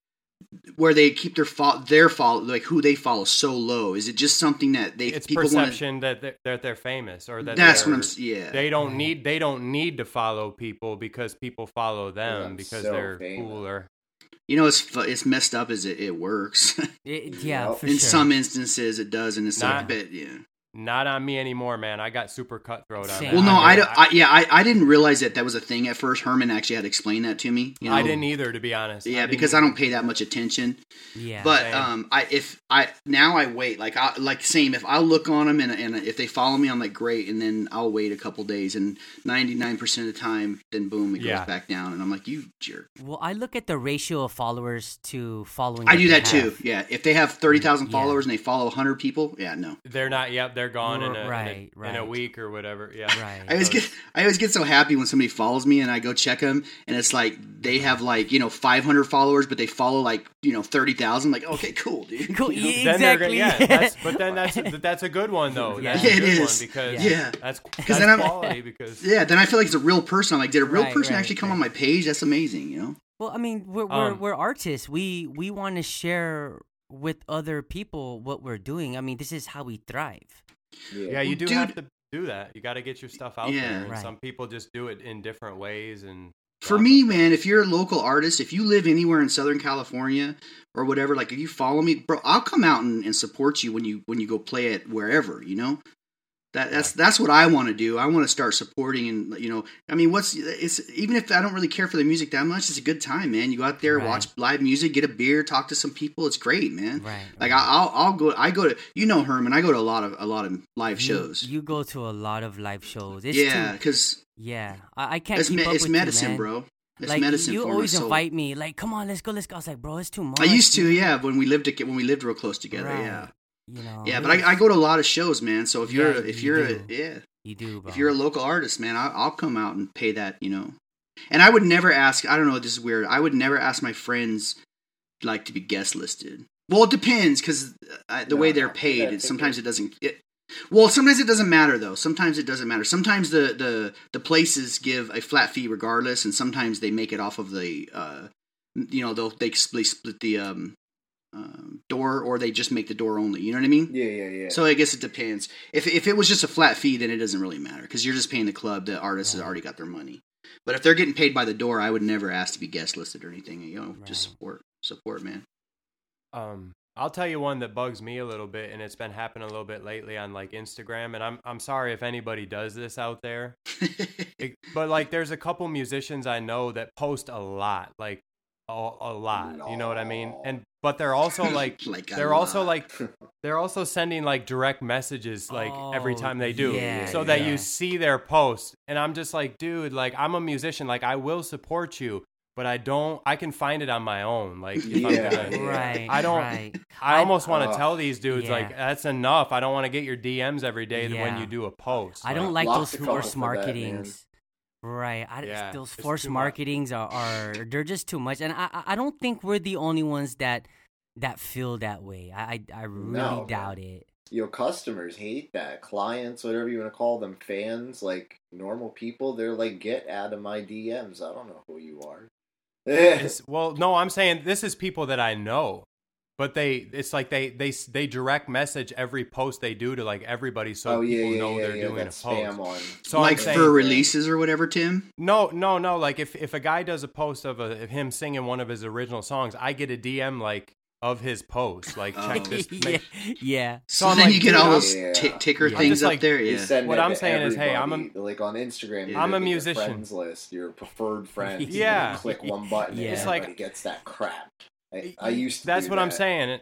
where they keep their fo- their follow like who they follow so low? Is it just something that they It's people want? perception that they're, that they're famous or that That's what I'm. s- Yeah. They don't Right. need. They don't need to follow people because people follow them I'm because so they're famous. cooler. You know, it's it's messed up as it, it works. It- yeah Yep. for in sure some instances, it does, and it's not, like, but yeah. Not on me anymore, man. I got super cutthroat on that. Well, no, I, I, did- I yeah, I, I didn't realize that that was a thing at first. Herman actually had explained that to me. You know? I didn't either, to be honest. Yeah, didn't because I don't pay that much attention. yeah But Same. um, I if I now I wait like I like same if I look on them and and if they follow me I'm like great and then I'll wait a couple days and ninety nine percent of the time then boom it Yeah. goes back down and I'm like you jerk. well i look at the ratio of followers to following I do they that too. have. Yeah, if they have thirty thousand Yeah. followers and they follow hundred people, yeah, no. They're not. Yep, they're gone in a, in a- Right, in a week or whatever. Yeah. right I always get I always get so happy when somebody follows me and I go check them and it's like they have like you know five hundred followers but they follow like you know thirty thousand. Like okay, cool, dude. Cool, You know? yeah, Then gonna- exactly yeah, that's, but then that's that's a good one though. Yeah. That's Yeah, a good is. one because Yeah. that's Because that's then I'm- because Yeah, then I feel like it's a real person. I'm like, did a real Right, person right, actually come right. on my page? That's amazing, you know. Well, I mean, we're we're, Um, we're artists. We we want to share with other people what we're doing. I mean, this is how we thrive. Yeah, you do Dude. have to do that. You got to get your stuff out Yeah. there, and Right. some people just do it in different ways. And For me, man, if you're a local artist, if you live anywhere in Southern California or whatever, like if you follow me, bro, I'll come out and, and support you when you when you go play it wherever, you know. That that's that's what I want to do. I want to start supporting and you know, I mean, what's it's even if I don't really care for the music that much, it's a good time, man. You go out there, Right. watch live music, get a beer, talk to some people. It's great, man. Right. Like I, I'll I'll go. I go to you know Herman. I go to a lot of a lot of live You- shows. You go to a lot of live shows. It's yeah, because yeah. I, I can't it's keep me- up it's with you, bro. It's like medicine you for always invite me, like, come on, let's go, let's go. I was like, bro, it's too much. I used to, yeah, when we lived when we lived real close together, Right. yeah, You know. yeah. But I, I go to a lot of shows, man. So if you're Yeah, if you you're a, yeah You do, bro. if you're a local artist, man, I, I'll come out and pay that, you know. And I would never ask. I don't know. This is weird. I would never ask my friends like to be guest listed. Well, it depends because uh, the No, way they're paid, sometimes it. it doesn't. It, well, sometimes it doesn't matter though. Sometimes it doesn't matter. Sometimes the the the places give a flat fee regardless, and sometimes they make it off of the, uh, you know, they'll they split split the um um, door, or they just make the door only. You know what I mean? Yeah, yeah, yeah. So I guess it depends. If if it was just a flat fee, then it doesn't really matter because you're just paying the club. The artist has already got their money. But if they're getting paid by the door, I would never ask to be guest listed or anything. You know, just support, support, man. Um, I'll tell you one that bugs me a little bit, and it's been happening a little bit lately on like Instagram. And I'm I'm sorry if anybody does this out there, It- but like there's a couple musicians I know that post a lot, like a, a lot. You know what I mean? And but they're also like like they're also lot. like they're also sending like direct messages like every Oh, time they do yeah, so that you see their post and i'm just like dude like i'm a musician like i will support you but i don't i can find it on my own like if Yeah. i'm gonna Right. I don't- Right. i I- almost want to uh, tell these dudes like that's enough i don't want to get your dms every day when you do a post I don't Like, like those the forced couple right. I, Yeah, those forced marketings are, are they're just too much, and I I- I don't think we're the only ones that that feel that way. I I, I really No, doubt it. Your customers hate that. Clients, whatever you want to call them, fans, like normal people, they're like, get out of my DMs. I don't know who you are. It's- well no i'm saying this is people that i know but they it's like they they they direct message every post they do to like everybody so oh yeah, people yeah, know yeah, they're yeah, doing a post spam on. so like saying- for releases or whatever, Tim. No, no, no. Like if if a guy does a post of, a, of him singing one of his original songs, I get a DM like of his post. Like check Oh. this. yeah, Make, yeah. So, I'm then like, you get dude, all those Yeah. tick ticker I'm things just up there. You Yeah. send What I'm saying is, hey, I'm a- like on Instagram. I'm make a your musician. Friends list, your preferred friends. Yeah. you click one button, Yeah. and It's everybody like- gets that crap. I, I used to. that's do what I'm saying.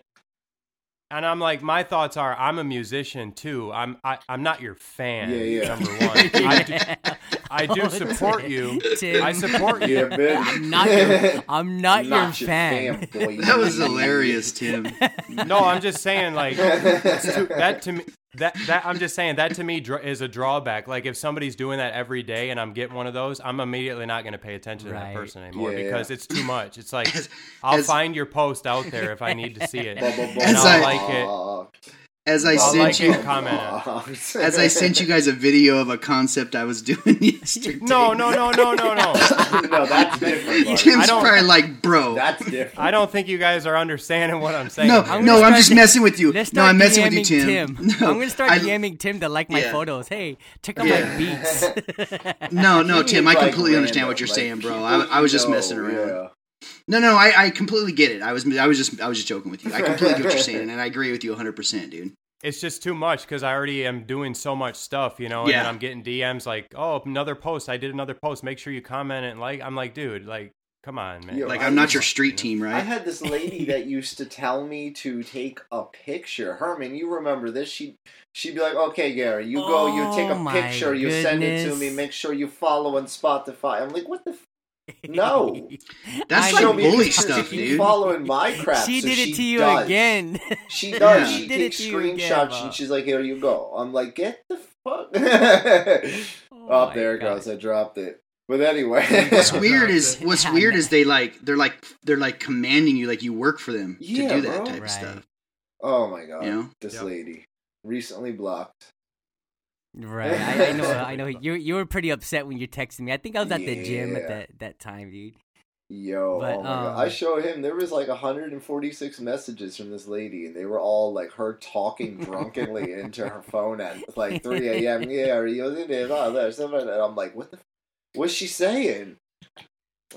And I'm like, my thoughts are, I'm a musician too. I'm I, I'm not your fan. Yeah, yeah. Number one, I do, I do Oh, support you. Tim. I support you. Yeah, man. I'm not your I'm not, Not your fan. boy. That was hilarious, Tim. No, I'm just saying like too, that to me. That that I'm just saying that to me dr- is a drawback. Like if somebody's doing that every day and I'm getting one of those, I'm immediately not going to pay attention to that person anymore Yeah, because yeah. it's too much. It's like As- I'll as- find your post out there if I need to see it. And I'll I- like it. As I I'll sent like you, comment as I sent you guys a video of a concept I was doing yesterday. No, no, no, no, no, no. no, that's different. buddy. Tim's I don't- probably like, bro. That's different. I don't think you guys are understanding what I'm saying. no. I'm no, I'm just di- messing with you. No, I'm messing with you, DMing Tim. No, I'm gonna start I- DMing Tim to like my Yeah. photos. Hey, check out Yeah. my beats. No, no, Tim, is, I like, completely understand random, what you're like, saying, bro. I, I was just know, messing around. yeah. No, no, I, I completely get it. I was, I was just, I was just joking with you. I completely get what you're saying, and I agree with you 100, percent dude. It's just too much because I already am doing so much stuff, you know, and Yeah. then I'm getting DMs like, "Oh, another post! I did another post. Make sure you comment and like." I'm like, dude, like, come on, man. Yo, Like, I I'm not your street team, right? I had this lady that used to tell me to take a picture. Herman, you remember this? She she'd be like, "Okay, Gary, you go, you take Oh, a my picture, you send it to me. Make sure you follow on Spotify." I'm like, "What the? F- No. That's I like bully stuff, if dude. following my crap." she So did it she to you does. again. She does. Yeah. She She did it takes to you again, screenshots bro. and she's like, "Here you go." I'm like, "Get the fuck." Oh oh, my there it God. goes. I dropped it. But anyway, What's weird is what's man. weird is they like they're like they're like commanding you like you work for them Yeah, to do that bro. type Right. of stuff. Oh my god, You know? this Yep. lady recently blocked. Right. I, I know. I know. You you were pretty upset when you texted me. I think I was at the gym at that that time, dude. Yo, But, oh god! I um, showed him there was like 146 messages from this lady, and they were all like her talking drunkenly into her phone at like 3 a.m. Yeah, are you in there? There's somebody. And I'm like, what the? F- What's she saying?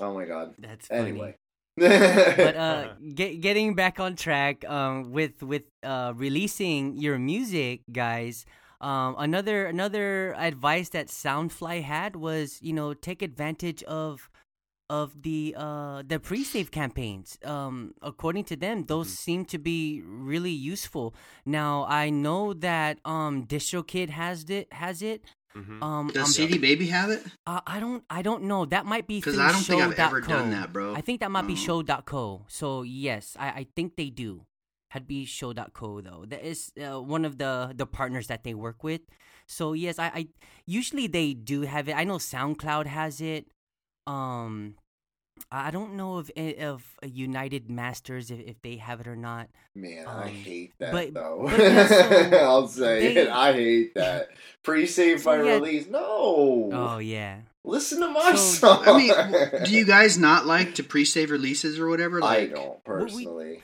Oh my god! That's funny. Anyway, but uh get, getting back on track um with with uh releasing your music guys um another another advice that soundfly had was you know take advantage of of the uh the pre-save campaigns um according to them those seem to be really useful now i know that um distrokid has it has it Mhm. um Does I'm- CD Baby have it? uh, i don't i don't know that might be Because I don't think I've ever show.co. done that, bro. I think that might be No. show.co. So yes, I, I think they do. Had be show.co though. That is uh, one of the the partners that they work with. So yes, I, I usually they do have it. I know SoundCloud has it. Um I don't know if if United Masters if, if they have it or not. man, I Um, hate that but- though. but yeah, so I'll say they- it. I hate that pre-save So, by yeah. release. No, Oh yeah. listen to my So- song. I mean, do you guys not like to pre-save releases or whatever? Like, I don't But we- personally.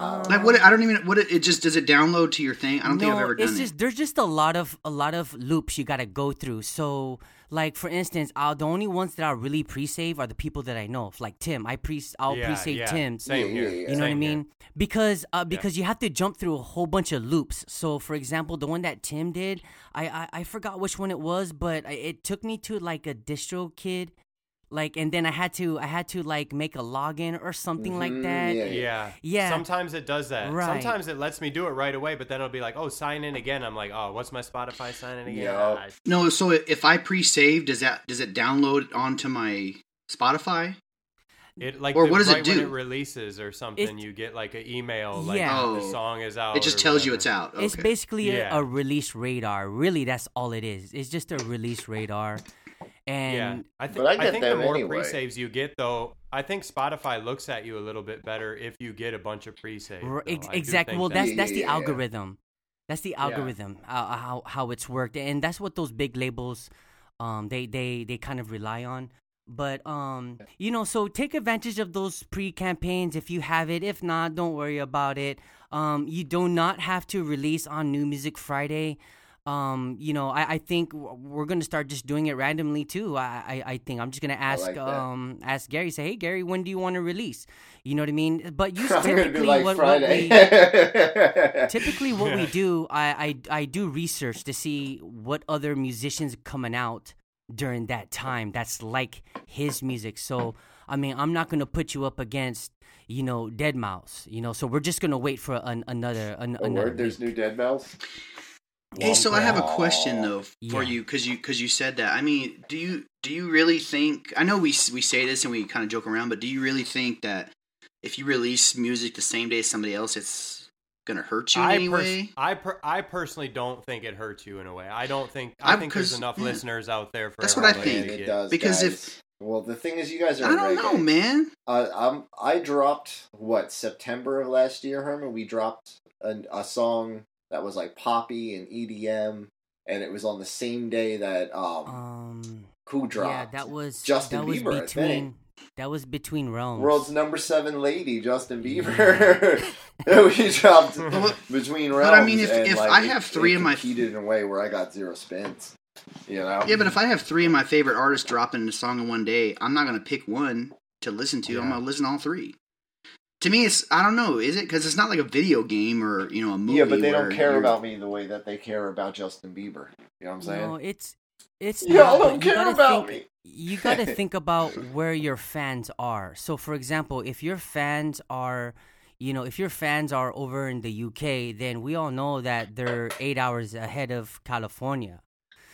Um, Like what? I don't even. What it, it just does it download to your thing? I don't think I've ever done it's it. there's just a lot of a lot of loops you gotta go through. So like for instance, uh, the only ones that I really pre-save are the people that I know. Like Tim, I pre I'll Yeah, pre-save yeah. Tim's. Same here. yeah, yeah. You know what I Same here. mean? Because uh, because you have to jump through a whole bunch of loops. So for example, the one that Tim did, I I, I forgot which one it was, but it took me to like a distro kid, like, and then I had to I had to like make a login or something like Mhm, that. yeah, Yeah. Yeah. Sometimes it does that. Right. Sometimes it lets me do it right away, but then it'll be like, oh, sign in again. I'm like, oh, what's my Spotify sign in again? Yup. Ah, no, so if I pre-save, does that does it download onto my Spotify? It like Or the- what does it right when do? it releases or something, you get like an email like Yeah. the Oh. song is out. it just or tells you it's out. Okay. It's basically a- a, release radar. Really, that's all it is. It's just a release radar. And Yeah, I, th- But I I, get think the more anyway. pre-saves you get, though, I think Spotify looks at you a little bit better if you get a bunch of pre-saves. R- ex- exactly. Well, that's Yeah, that's the yeah, yeah. algorithm. That's the algorithm. Uh, how how it's worked, and that's what those big labels, um, they they they kind of rely on. But um, you know, so take advantage of those pre-campaigns if you have it. If not, don't worry about it. Um, you do not have to release on New Music Friday. Um, you know, I, I think we're gonna start just doing it randomly too. I, I, I think I'm just gonna ask like um ask Gary, say, hey Gary, when do you want to release? You know what I mean? But you typically like what, what we typically what we do I, I i do research to see what other musicians coming out during that time that's like his music so i mean i'm not gonna put you up against you know deadmau5 you know so we're just gonna wait for an, another an, Oh, another word, there's new Dead Mouse. Hey, so I have a question though for Yeah. you because you because you said that. I mean, do you do you really think? I know we we say this and we kind of joke around, but do you really think that if you release music the same day as somebody else, it's gonna hurt you in I, any pers- way? I, per- I personally don't think it hurts you in a way. I don't think I I'm- think there's enough yeah. listeners out there for That's what I think. it does Because guys. if- well, the thing is, you guys are. I don't know, man. Uh, I'm, I dropped what September of last year, Herman. We dropped a, a song that was like poppy and EDM, and it was on the same day that um, um who yeah that was Justin that was Bieber, I between think. that was between realms world's number seven lady, Justin Bieber. we dropped But- between but. I mean, if- and, if like, I it- have three it of my- competed in a way where I got zero spins. You know. Yeah, but if I have three of my favorite artists dropping a song in one day, I'm not gonna pick one to listen to. I'm gonna listen to all three. To me, it's I don't know. Is it because it's not like a video game or you know a movie? Yeah, but they don't care about me the way that they care about Justin Bieber. You know what I'm saying? no it's it's Y'all not, don't care gotta about think- me. you got to think about where your fans are. So, for example, if your fans are, you know, if your fans are over in the UK, then we all know that they're eight hours ahead of California.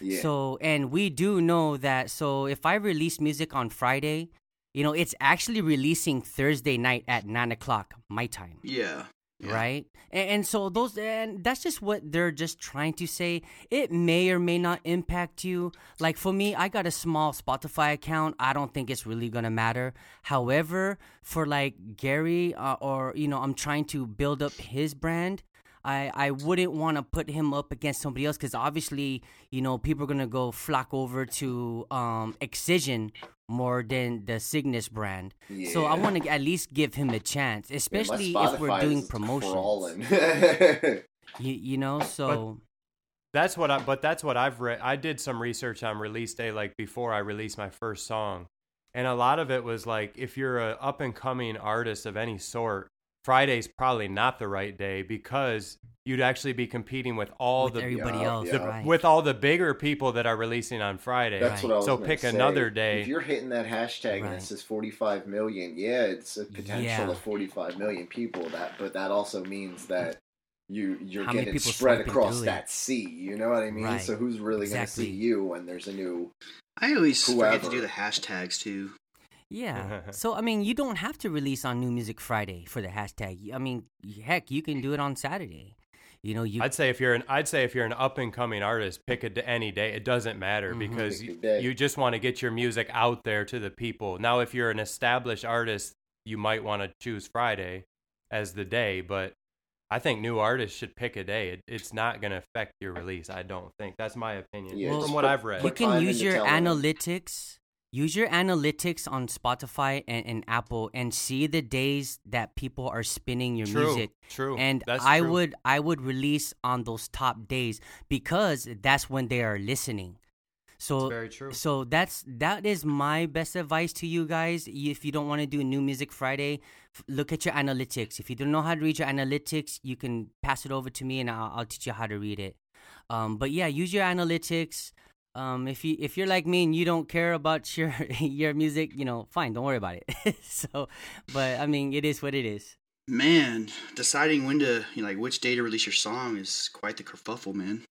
Yeah. So, and we do know that. So, if I release music on Friday, you know, it's actually releasing Thursday night at nine o'clock my time. Yeah. Yeah. right? And, and so those and that's just what they're just trying to say. It may or may not impact you. Like for me i got a small spotify account. I don't think it's really gonna matter. However for like gary uh, or you know i'm trying to build up his brand I, I wouldn't want to put him up against somebody else because obviously you know people are gonna go flock over to um Excision more than the Cygnus brand. So I want to at least give him a chance, Yeah, especially if we're doing is promotions. You, you know, so That's what I. But that's what I've read. I did some research on release day, like before I released my first song, and a lot of it was like, if you're a up and coming artist of any sort, Friday's probably not the right day because you'd actually be competing with all with the, everybody Yeah, else, yeah. right? with all the bigger people that are releasing on Friday. That's what I was So gonna pick say. another day. If you're hitting that hashtag and Right. it says 45 million, yeah, it's a potential Yeah. of 45 million people. That, but that also means that you you're How getting people spread across through it? that sea. You know what I mean? Right. So who's really going to see you when there's a new? I always forget to do the hashtags too. Yeah. so I mean, you don't have to release on New Music Friday for the hashtag. I mean, heck, you can do it on Saturday. You know, you I'd say if you're an I'd say if you're an up and coming artist, pick a d- any day. It doesn't matter Mhm. because you, you just want to get your music out there to the people. Now, if you're an established artist, you might want to choose Friday as the day, but I think new artists should pick a day. It, it's not going to affect your release. I don't think that's my opinion Yeah, from what put- I've read. you can use your telling them. analytics use your analytics on Spotify and, and Apple and see the days that people are spinning your True. music. True. And That's I true. would I would release on those top days because that's when they are listening. So It's very true. so that's that is my best advice to you guys. If you don't want to do New Music Friday, f- look at your analytics. If you don't know how to read your analytics, you can pass it over to me and I'll, I'll teach you how to read it. Um, but yeah, use your analytics. Um, if you if you're like me and you don't care about your your music, you know, fine, don't worry about it. so, but I mean, it is what it is. Man, deciding when to you know, like which day to release your song is quite the kerfuffle, man.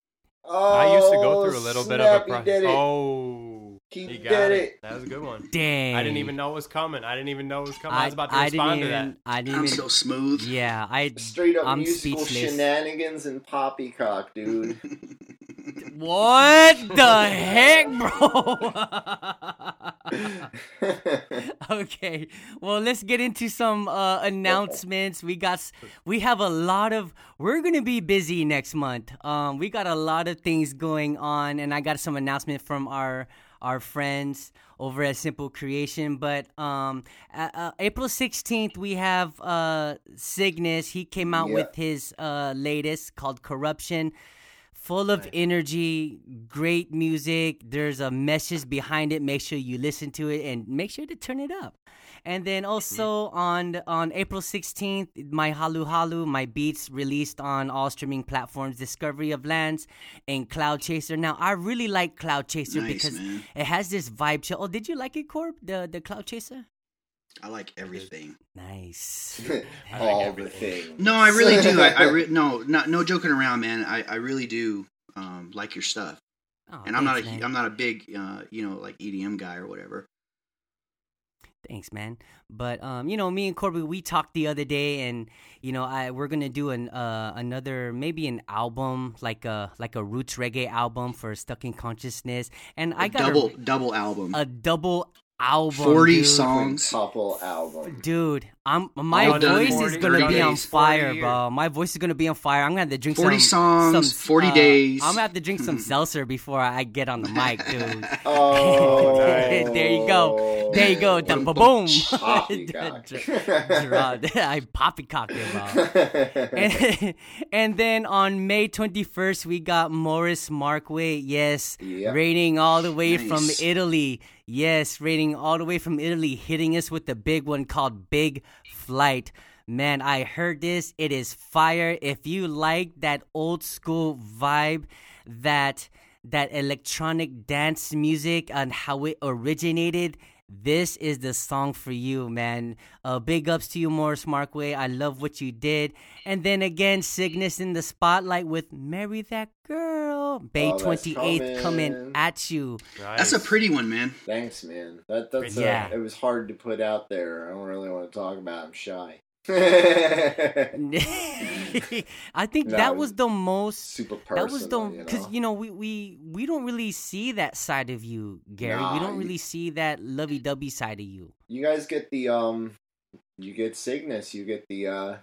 Oh, I used to go through a little bit of a process. Oh, He he did got it. That was a good one. Dang, I didn't even know it was coming. I didn't even know it was coming. I, was about to I didn't respond to even, that. I didn't I'm even. so smooth. yeah, I Straight up I'm musical speechless. shenanigans and poppycock, dude. What the heck, bro? okay, well, let's get into some uh, announcements. We got, we have a lot of. We're gonna be busy next month. Um, we got a lot of things going on, and I got some announcement from our our friends over at Simple Creation. But um, uh, uh, April sixteenth, we have uh Cygnus. He came out Yeah. with his uh latest called Corruption full of energy, great music. There's a message behind it. Make sure you listen to it and make sure to turn it up. And then also on on April 16th, my Halu Halu, my beats released on all streaming platforms, Discovery of Lands and Cloud Chaser. Now I really like Cloud Chaser Nice, because man. it has this vibe. To, oh, did you like it, Corb? The the Cloud Chaser? I like everything. Nice. I like All the everything. things. No, I really do. I, I re- no, not no joking around, man. I, I really do um, like your stuff, Oh, and I'm not thanks, a man. I'm not a big uh, you know like EDM guy or whatever. Thanks, man. But um, you know, me and Corby, we talked the other day, and you know, I we're gonna do an uh another maybe an album like a like a roots reggae album for Stuck in Consciousness, and I A got double double album, a, a double album, forty dude. songs. Couple album. Dude, I'm my All done in voice is gonna be on days, 40 fire, bro. My voice is gonna be on fire. I'm gonna have to drink 40 some songs, some, 40 uh, days. I'm gonna have to drink some seltzer before I get on the mic, dude. Oh, There you go. There you go. The boom. I poppycocked it, bro. and, and then on May 21st, we got Morris Markway. Yes, Yep. rating all the way from Italy. Yes, rating all the way from Italy, hitting us with the big one called Big Flight. Man, I heard this. It is fire. If you like that old school vibe, that that electronic dance music and how it originated, this is the song for you, man. Uh, big ups to you, Morris Markway. I love what you did. And then again, Cygnus in the spotlight with "Marry That Girl." May Oh, that's twenty eighth coming coming. at you. That's a pretty one, man. Thanks, man. That that's Yeah. uh, it was hard to put out there. I don't really want to talk about. it. I'm shy. I think No, that was the most. Super personal. that was the you because know? you know we, we we don't really see that side of you, Gary. we don't you- really see that lovey-dovey side of you. you guys get the um, you get Cygnus. You get the uh.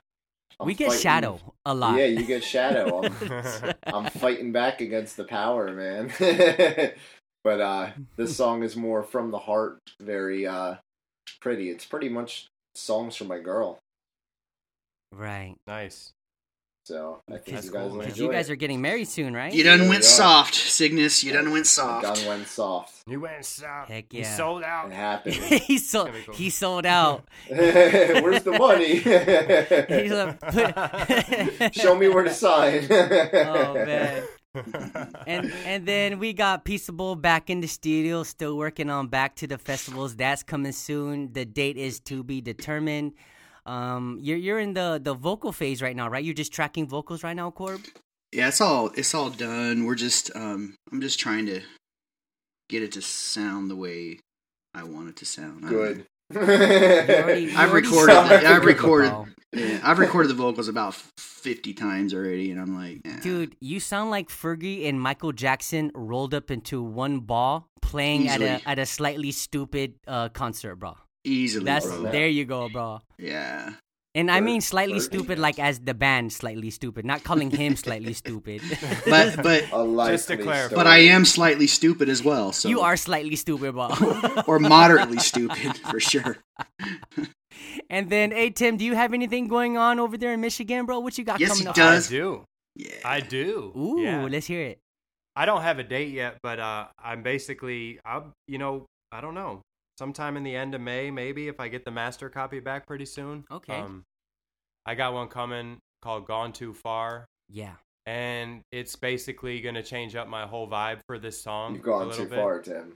I'm we get fighting- Shadow a lot. Yeah, you get Shadow. I'm, I'm fighting back against the power, man. but uh this song is more from the heart, very uh pretty. It's pretty much songs for my girl. right. nice. So I think That's you guys cool. Because you guys are getting married soon, right? You done Yeah, went soft, Cygnus. You done went soft. Gun went soft. You went south. Heck You yeah. sold It out. happened. he sold. Cool. He sold out. Where's the money? He's like, Show me where to sign. oh man. and and then we got Peaceable back in the studio, still working on Back to the Festivals. That's coming soon. The date is to be determined. Um, you're you're in the the vocal phase right now, right? You're just tracking vocals right now, Corb. Yeah, it's all it's all done. We're just um I'm just trying to get it to sound the way I want it to sound. Good. You already- I've recorded the- I've a good recorded- Yeah, I've recorded the vocals about fifty times already, and I'm like, eh. Dude, you sound like Fergie and Michael Jackson rolled up into one ball playing at a at a Slightly Stoopid uh, concert, bro. Easily, That's bro. bro. there you go, bro. Yeah, And I mean slightly Bert, stupid, yes. like as the band Slightly Stoopid, not calling him slightly stupid. But but Just to clarify. but I am slightly stupid as well. So you are slightly stupid, Bob. or moderately stupid for sure. and then, hey Tim, do you have anything going on over there in Michigan, bro? What you got Yes, coming he up? does. I do. Yeah. I do. Ooh, Yeah. let's hear it. I don't have a date yet, but uh, I'm basically, I'm, you know, I don't know. Sometime in the end of May, maybe if I get the master copy back pretty soon. Okay. Um, I got one coming called "Gone Too Far," Yeah. and it's basically gonna change up my whole vibe for this song. You've a gone little too bit. far, Tim.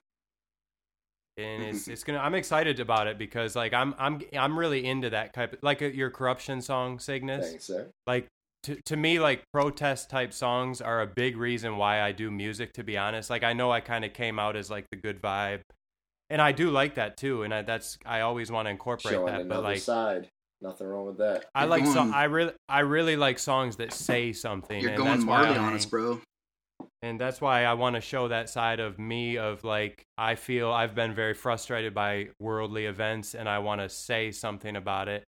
and it's it's gonna. I'm excited about it because like I'm I'm I'm really into that type of, like uh, your corruption song, Cygnus. Thanks, sir. like to to me like protest type songs are a big reason why I do music to be honest like I know I kind of came out as like the good vibe and I do like that too and I, that's I always want to incorporate Showing that another but like side. Nothing wrong with that. I You're like so I really I really like songs that say something You're and going that's why Marley I- on us, bro. and that's why I want to show that side of me of like I feel I've been very frustrated by worldly events and I want to say something about it.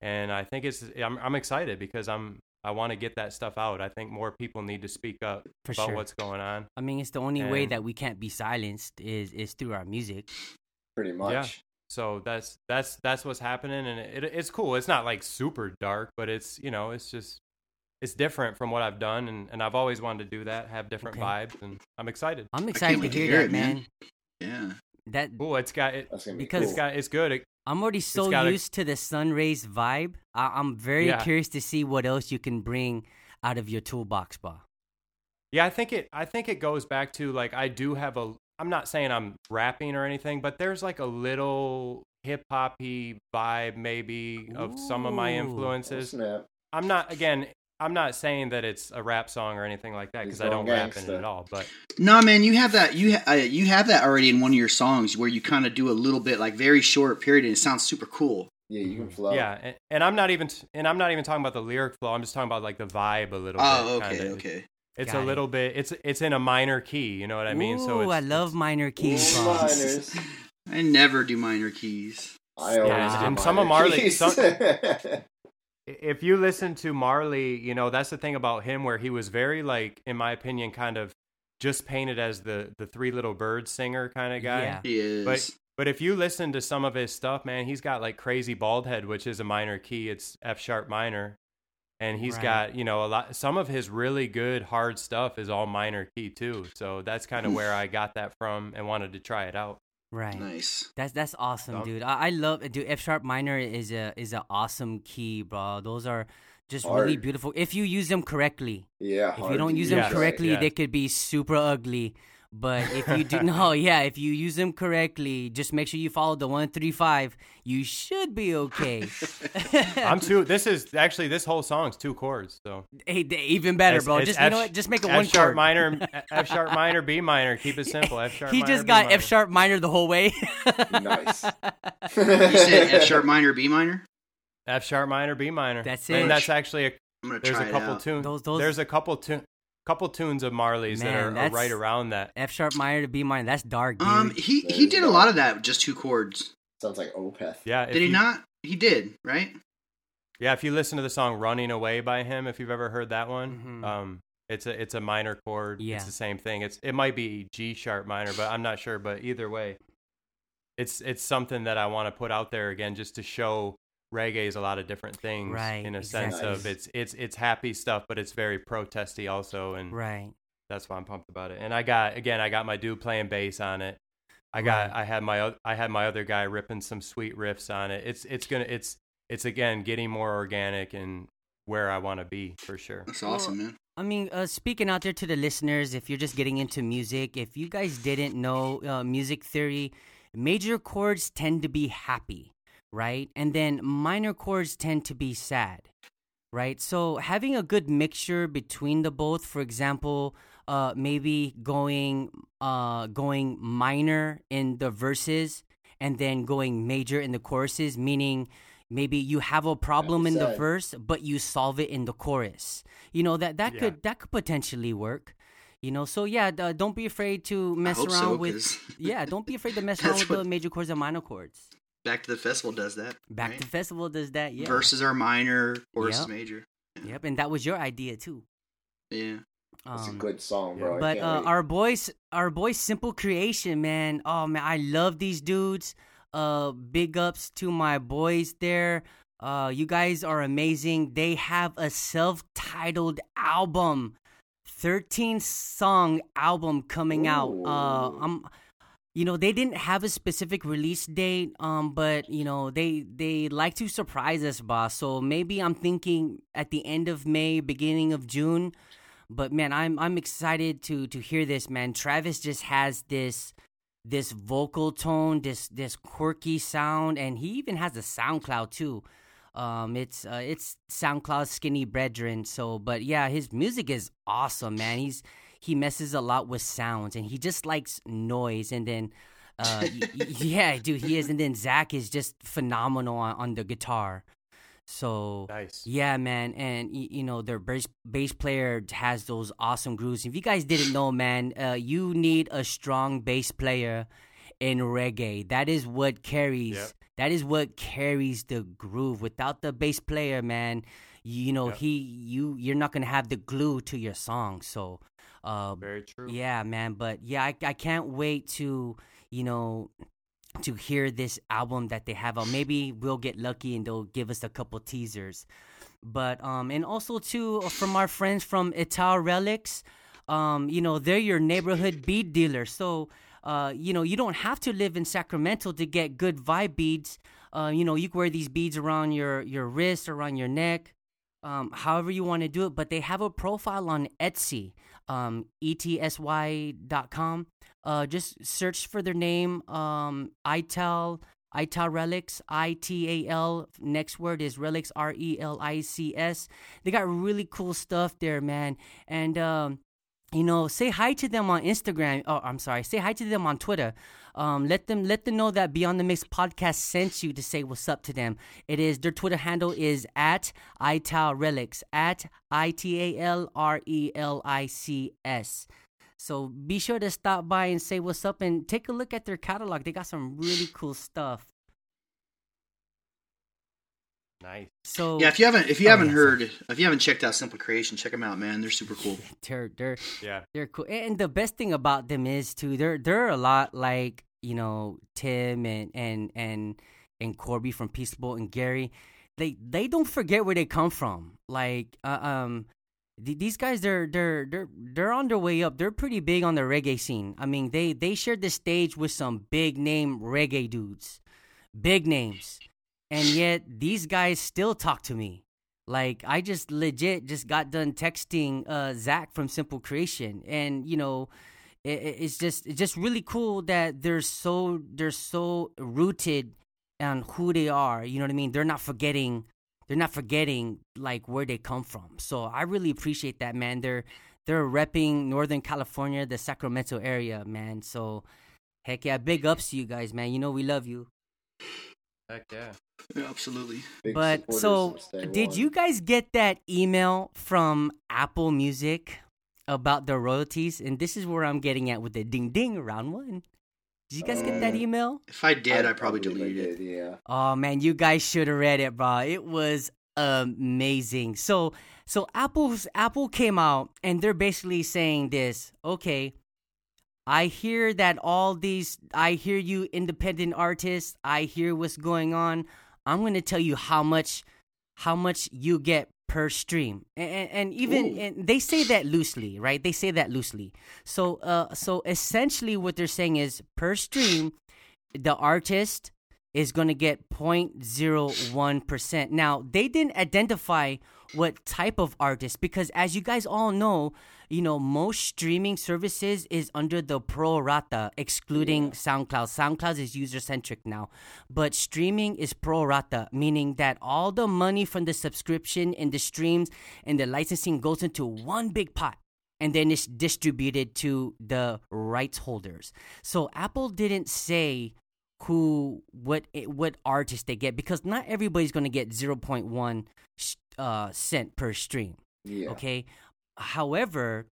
And I think it's I'm I'm excited because I'm I want to get that stuff out. I think more people need to speak up For about sure. what's going on. I mean, it's the only way that we can't be silenced is is through our music. Pretty much. Yeah. So that's that's that's what's happening and it, it's cool. It's not like super dark, but it's, you know, it's just it's different from what I've done and, and I've always wanted to do that, have different Okay. vibes and I'm excited. I'm excited to wait to hear, hear that, it, man. man. Yeah. That Cool, it's got it That's be Because- it's cool. got it's good. It, I'm already so gotta- used to the sun rays vibe. I, I'm very Yeah. curious to see what else you can bring out of your toolbox, Bob. Yeah, I think it. I think it goes back to like I do have a. I'm not saying I'm rapping or anything, but there's like a little hip hoppy vibe maybe of some of my influences. snap. I'm not again. I'm not saying that it's a rap song or anything like that because I don't going rap in it at all. But No, man, you have that. You ha- uh, you have that already in one of your songs where you kind of do a little bit, like very short period, and it sounds super cool. Yeah, you can flow. yeah, and, and I'm not even and I'm not even talking about the lyric flow. I'm just talking about like the vibe a little Oh, bit. okay, kinda. okay. It's Got a it. little bit. It's it's in a minor key. You know what I mean? Ooh, so it's, I love it's- minor Ooh, keys, minors. I never do minor keys. I always Yeah, do and some of minor Marley- keys. some- if you listen to Marley, you know that's the thing about him, where he was very like, in my opinion, kind of just painted as the the three little birds singer kind of guy. Yeah. He is. But but if you listen to some of his stuff, man, he's got like crazy bald head, which is a minor key. It's F sharp minor, and he's Right. got you know a lot. Some of his really good hard stuff is all minor key too. So that's kind of where I got that from and wanted to try it out. Right. nice. That's that's awesome, Dog. dude. I, I love dude. F sharp minor is a is an awesome key, bro. Those are just Hard. really beautiful if you use them correctly. yeah. If you don't use use them right, correctly, yeah. they could be super ugly. But if you do, no, yeah, if you use them correctly, just make sure you follow the one three five. You should be okay. I'm two. This is actually this whole song's two chords. So hey, even better, It's- bro. it's Just you know what? Just make it F one sharp chord. minor, F sharp minor, B minor. Keep it simple. F sharp. he minor, just B got minor. F sharp minor the whole way. Nice. You said F sharp minor, B minor. F sharp minor, B minor. That's it. And it. that's actually a I'm gonna there's try a it couple out. tunes. Those- those- There's a couple tune, couple tunes of Marley's that are, are right around that. F sharp minor to B minor. That's dark, dude. Um, he There he you did a lot of that with just two chords. Sounds like Opeth. Yeah. Did he you- not? He did, right? Yeah. If you listen to the song "Running Away" by him, if you've ever heard that one, Mhm. um, it's a it's a minor chord. Yeah. It's the same thing. It's it might be G sharp minor, but I'm not sure. But either way, it's it's something that I want to put out there again, just to show reggae is a lot of different things. Right, In a sense of it's it's it's happy stuff, but it's very protesty also, and right. that's why I'm pumped about it. And I got again, I got my dude playing bass on it. I got Right. I had my I had my other guy ripping some sweet riffs on it. It's it's gonna it's it's again getting more organic and where I want to be for sure. That's awesome, man. I mean, uh, speaking out there to the listeners, if you're just getting into music, if you guys didn't know uh, music theory, major chords tend to be happy, right? And then minor chords tend to be sad, right? So having a good mixture between the both, for example, uh, maybe going uh, going minor in the verses and then going major in the choruses, meaning maybe you have a problem in the verse but you solve it in the chorus you know that that Yeah. could that could potentially work you know so yeah uh, don't be afraid to mess around so, with 'cause- yeah don't be afraid to mess around That's with the major chords and minor chords Back to the Festival does that. Back right? to Festival does that. Yeah. Verses are minor, chorus Yep. is major. Yep, and that was your idea too. Yeah. It's a Um, good song, bro. I but uh, our boys, our boys, Simple Creation, man. Oh man, I love these dudes. Uh, big ups to my boys there. Uh, you guys are amazing. They have a self-titled album, thirteen song album coming out. Uh, I'm, you know, they didn't have a specific release date. Um, but you know, they they like to surprise us, boss. So maybe I'm thinking at the end of May, beginning of June but man i'm i'm excited to to hear this man travis just has this this vocal tone this this quirky sound and he even has a soundcloud too um it's uh, it's soundcloud skinny brethren so but yeah his music is awesome man he's he messes a lot with sounds and he just likes noise and then uh yeah dude he is and then zach is just phenomenal on, on the guitar so Nice. yeah, man, and you know their bass bass player has those awesome grooves. If you guys didn't know, man, uh, you need a strong bass player in reggae. That is what carries. Yep. That is what carries the groove. Without the bass player, man, you know Yep. he you you're not gonna have the glue to your song. So, uh, Very true. yeah, man. But yeah, I, I can't wait to you know to hear this album that they have out. Maybe we'll get lucky and they'll give us a couple teasers. But um, and also too from our friends from Ital Relics, um, you know they're your neighborhood bead dealer. So uh, you know you don't have to live in Sacramento to get good vibe beads. Uh, you know you can wear these beads around your your wrist, around your neck um, however you want to do it. But they have a profile on Etsy, um, etsy.com. Uh, just search for their name, um, Ital, Ital Relics, I T A L. Next word is Relics, R E L I C S. They got really cool stuff there, man. And, um, you know, say hi to them on Instagram. Oh, I'm sorry. Say hi to them on Twitter. Um, let them let them know that Beyond the Mix podcast sent you to say what's up to them. It is their Twitter handle is at ital relics at i t a l r e l i c s. So be sure to stop by and say what's up and take a look at their catalog. They got some really cool stuff. Nice. So Yeah, if you haven't if you Oh, haven't yeah, heard if you haven't checked out Simple Creation, check them out, man. They're super cool. they're they're Yeah. They're cool, and the best thing about them is too they're they're a lot like you know Tim and and and and Corby from Peaceable and Gary. They they don't forget where they come from. Like uh, um, these guys they're they're they're they're on their way up. They're pretty big on the reggae scene. I mean they they shared the stage with some big name reggae dudes, big names, and yet these guys still talk to me. Like I just legit just got done texting uh Zach from Simple Creation, and you know, it, it- it's just it's just really cool that they're so they're so rooted on who they are. You know what I mean? They're not forgetting they're not forgetting like where they come from. So I really appreciate that, man. They're they're repping Northern California, the Sacramento area, man. So heck yeah, big ups to you guys, man. You know we love you. Heck yeah. Yeah, absolutely. Big But so, did one. you guys get that email from Apple Music about the royalties? And this is where I'm getting at with the ding ding round one. Did you guys get that Uh, email? If I did, I, probably believe I deleted it. Yeah. Oh man, you guys should have read it, bro. It was amazing. So, so Apple's Apple came out and they're basically saying this. Okay, I hear that all these. I hear you, independent artists. I hear what's going on. I'm gonna tell you how much, how much you get per stream, and, and even and they say that loosely, right? They say that loosely. So, uh, so essentially, what they're saying is per stream, the artist is going to get 0.01%. Now, they didn't identify what type of artist because as you guys all know, you know, most streaming services is under the pro rata, excluding SoundCloud. SoundCloud is user centric now, but streaming is pro rata, meaning that all the money from the subscription and the streams and the licensing goes into one big pot and then it's distributed to the rights holders. So Apple didn't say who what eh, what artist they get because not everybody's going to get 0.1 sh- uh, cent per stream. Yeah. Okay. However,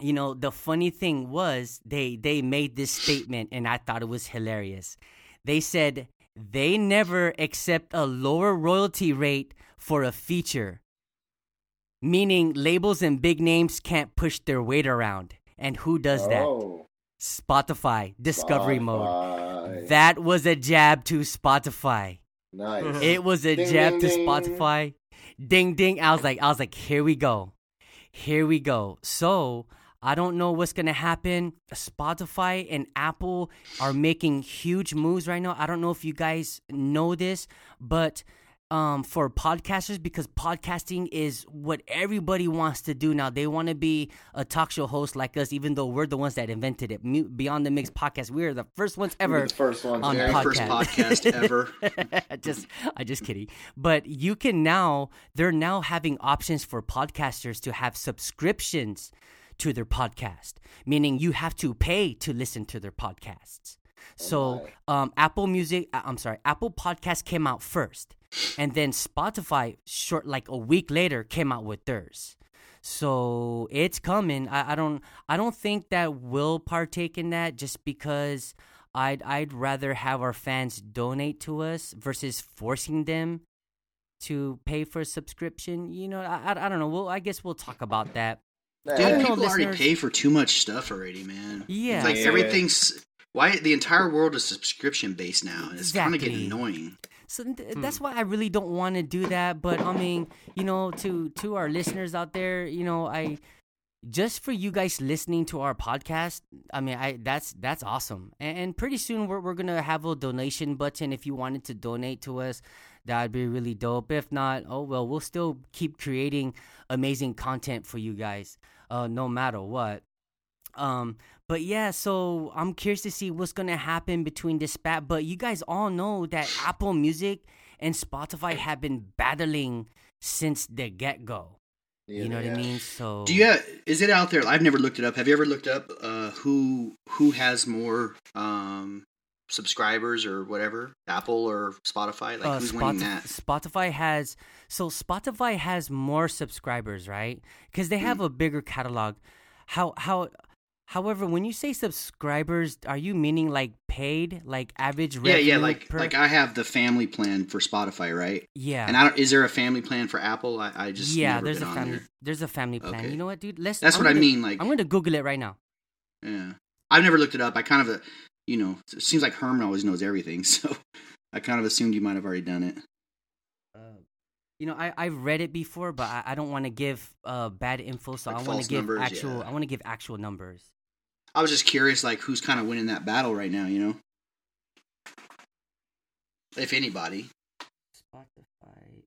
you know the funny thing was they they made this statement and I thought it was hilarious. They said they never accept a lower royalty rate for a feature. Meaning labels and big names can't push their weight around. And who does that? Oh, Spotify, discovery mode. That was a jab to Spotify. nice. It was a Ding, jab ding, to. Spotify. Ding ding. I was like, I was like, here we go. Here we go. So I don't know what's gonna happen. Spotify and Apple are making huge moves right now. I don't know if you guys know this, but um, for podcasters, because podcasting is what everybody wants to do now. They want to be a talk show host like us, even though we're the ones that invented it. Beyond the Mix podcast, we are the first ones ever first ones. on Jerry. podcast. First podcast ever. just I just kidding. But you can now they're now having options for podcasters to have subscriptions to their podcast, meaning you have to pay to listen to their podcasts. So, um, Apple Music, uh, I'm sorry, Apple Podcast came out first, and then Spotify, short like a week later, came out with theirs. So it's coming. I, I don't, I don't think that we'll partake in that just because I'd, I'd rather have our fans donate to us versus forcing them to pay for a subscription. You know, I, I, I don't know. Well, I guess we'll talk about that. Dude, I don't people already listeners. pay for too much stuff already, man. Yeah. It's like Yeah. everything's why the entire world is subscription based now. and It's kind of getting annoying. So th- that's why I really don't want to do that. But I mean, you know, to to our listeners out there, you know, I just for you guys listening to our podcast, I mean, I that's that's awesome. And, and pretty soon we're we're gonna have a donation button if you wanted to donate to us. That'd be really dope. If not, oh well, we'll still keep creating amazing content for you guys, uh, no matter what. Um, but yeah, so I'm curious to see what's gonna happen between this spat. But you guys all know that Apple Music and Spotify have been battling since the get go. You know what I mean? So Do you? Is it out there? I've never looked it up. Have you ever looked up uh, who who has more um, subscribers or whatever? Apple or Spotify? Like uh, who's Spotif- winning that? Spotify has so Spotify has more subscribers, right? Because they have a bigger catalog. How how However, when you say subscribers, are you meaning like paid, like average Yeah, yeah. Like per- like I have the family plan for Spotify, right? yeah. And I don't. Is there a family plan for Apple? I, I just yeah, there's a family. there. There's a family plan. Okay. You know what, dude? Let's. That's I'm what I gonna- mean. Like I'm going to Google it right now. Yeah, I've never looked it up. I kind of, you know, it seems like Herman always knows everything, so I kind of assumed you might have already done it. Uh, you know, I I've read it before, but I, I don't want to give uh bad info, so Like I want to give numbers, actual. yeah. I want to give actual numbers. I was just curious, like who's kind of winning that battle right now, you know? If anybody. Spotify.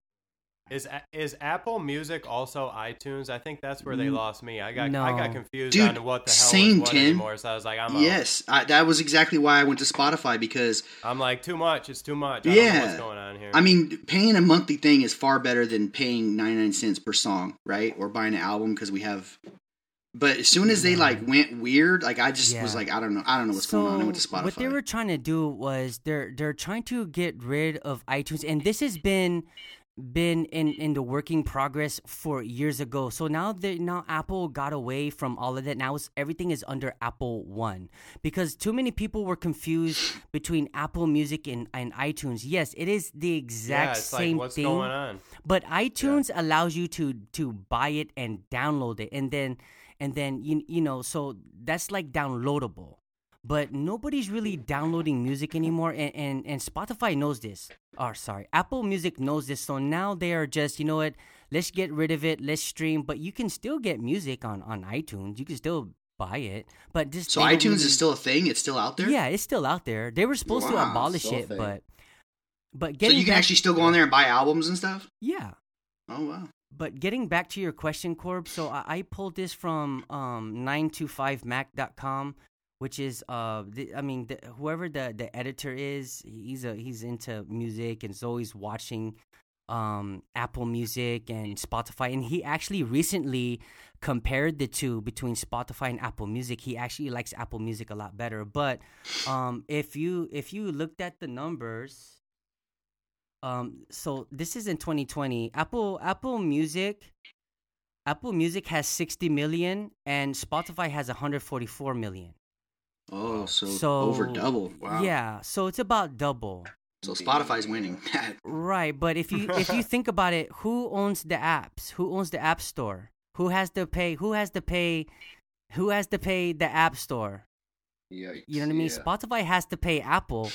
Is is Apple Music also iTunes? I think that's where they Mm, lost me. I got I got confused Dude, on what the hell same, was what Tim. anymore. So I was like, I'm out. Yes, I, that was exactly why I went to Spotify because I'm like too much. It's too much. I don't know Yeah. what's going on here. I mean, paying a monthly thing is far better than paying 99 cents per song, right? Or buying an album because we have. But as soon as they like went weird, like I just was like, I don't know, I don't know what's going on. I went to Spotify. What they were trying to do was they're they're trying to get rid of iTunes, and this has been been in in the working progress for years ago. So now that now Apple got away from all of that. Now it's, everything is under Apple One because too many people were confused between Apple Music and, and iTunes. Yes, it is the yeah, exact it's same like what's thing. going on? But iTunes allows you to to buy it and download it, and then and then you you know so that's like downloadable. But nobody's really downloading music anymore, and, and, and Spotify knows this. Or sorry, Apple Music knows this. So now they are just you know what? Let's get rid of it. Let's stream, but you can still get music on on iTunes. You can still buy it, but just so iTunes really- is still a thing. It's still out there. yeah, it's still out there. They were supposed to abolish it, but but So you can back- actually still go on there and buy albums and stuff. yeah. Oh wow. But getting back to your question, Corb, so I, I pulled this from um, 9to5mac.com, which is, uh, the, I mean, the, whoever the, the editor is, he's a he's into music and is always watching um, Apple Music and Spotify. And he actually recently compared the two between Spotify and Apple Music. He actually likes Apple Music a lot better. But um, if you if you looked at the numbers, um, so this is in 2020. Apple Apple Music, Apple Music has 60 million, and Spotify has 144 million. Oh, so, So over double. Wow. Yeah, so it's about double. So Spotify's winning. Right, but if you if you think about it, who owns the apps? Who owns the app store? Who has to pay? Who has to pay? Who has to pay the app store? Yikes, You know what I mean? yeah. Spotify has to pay Apple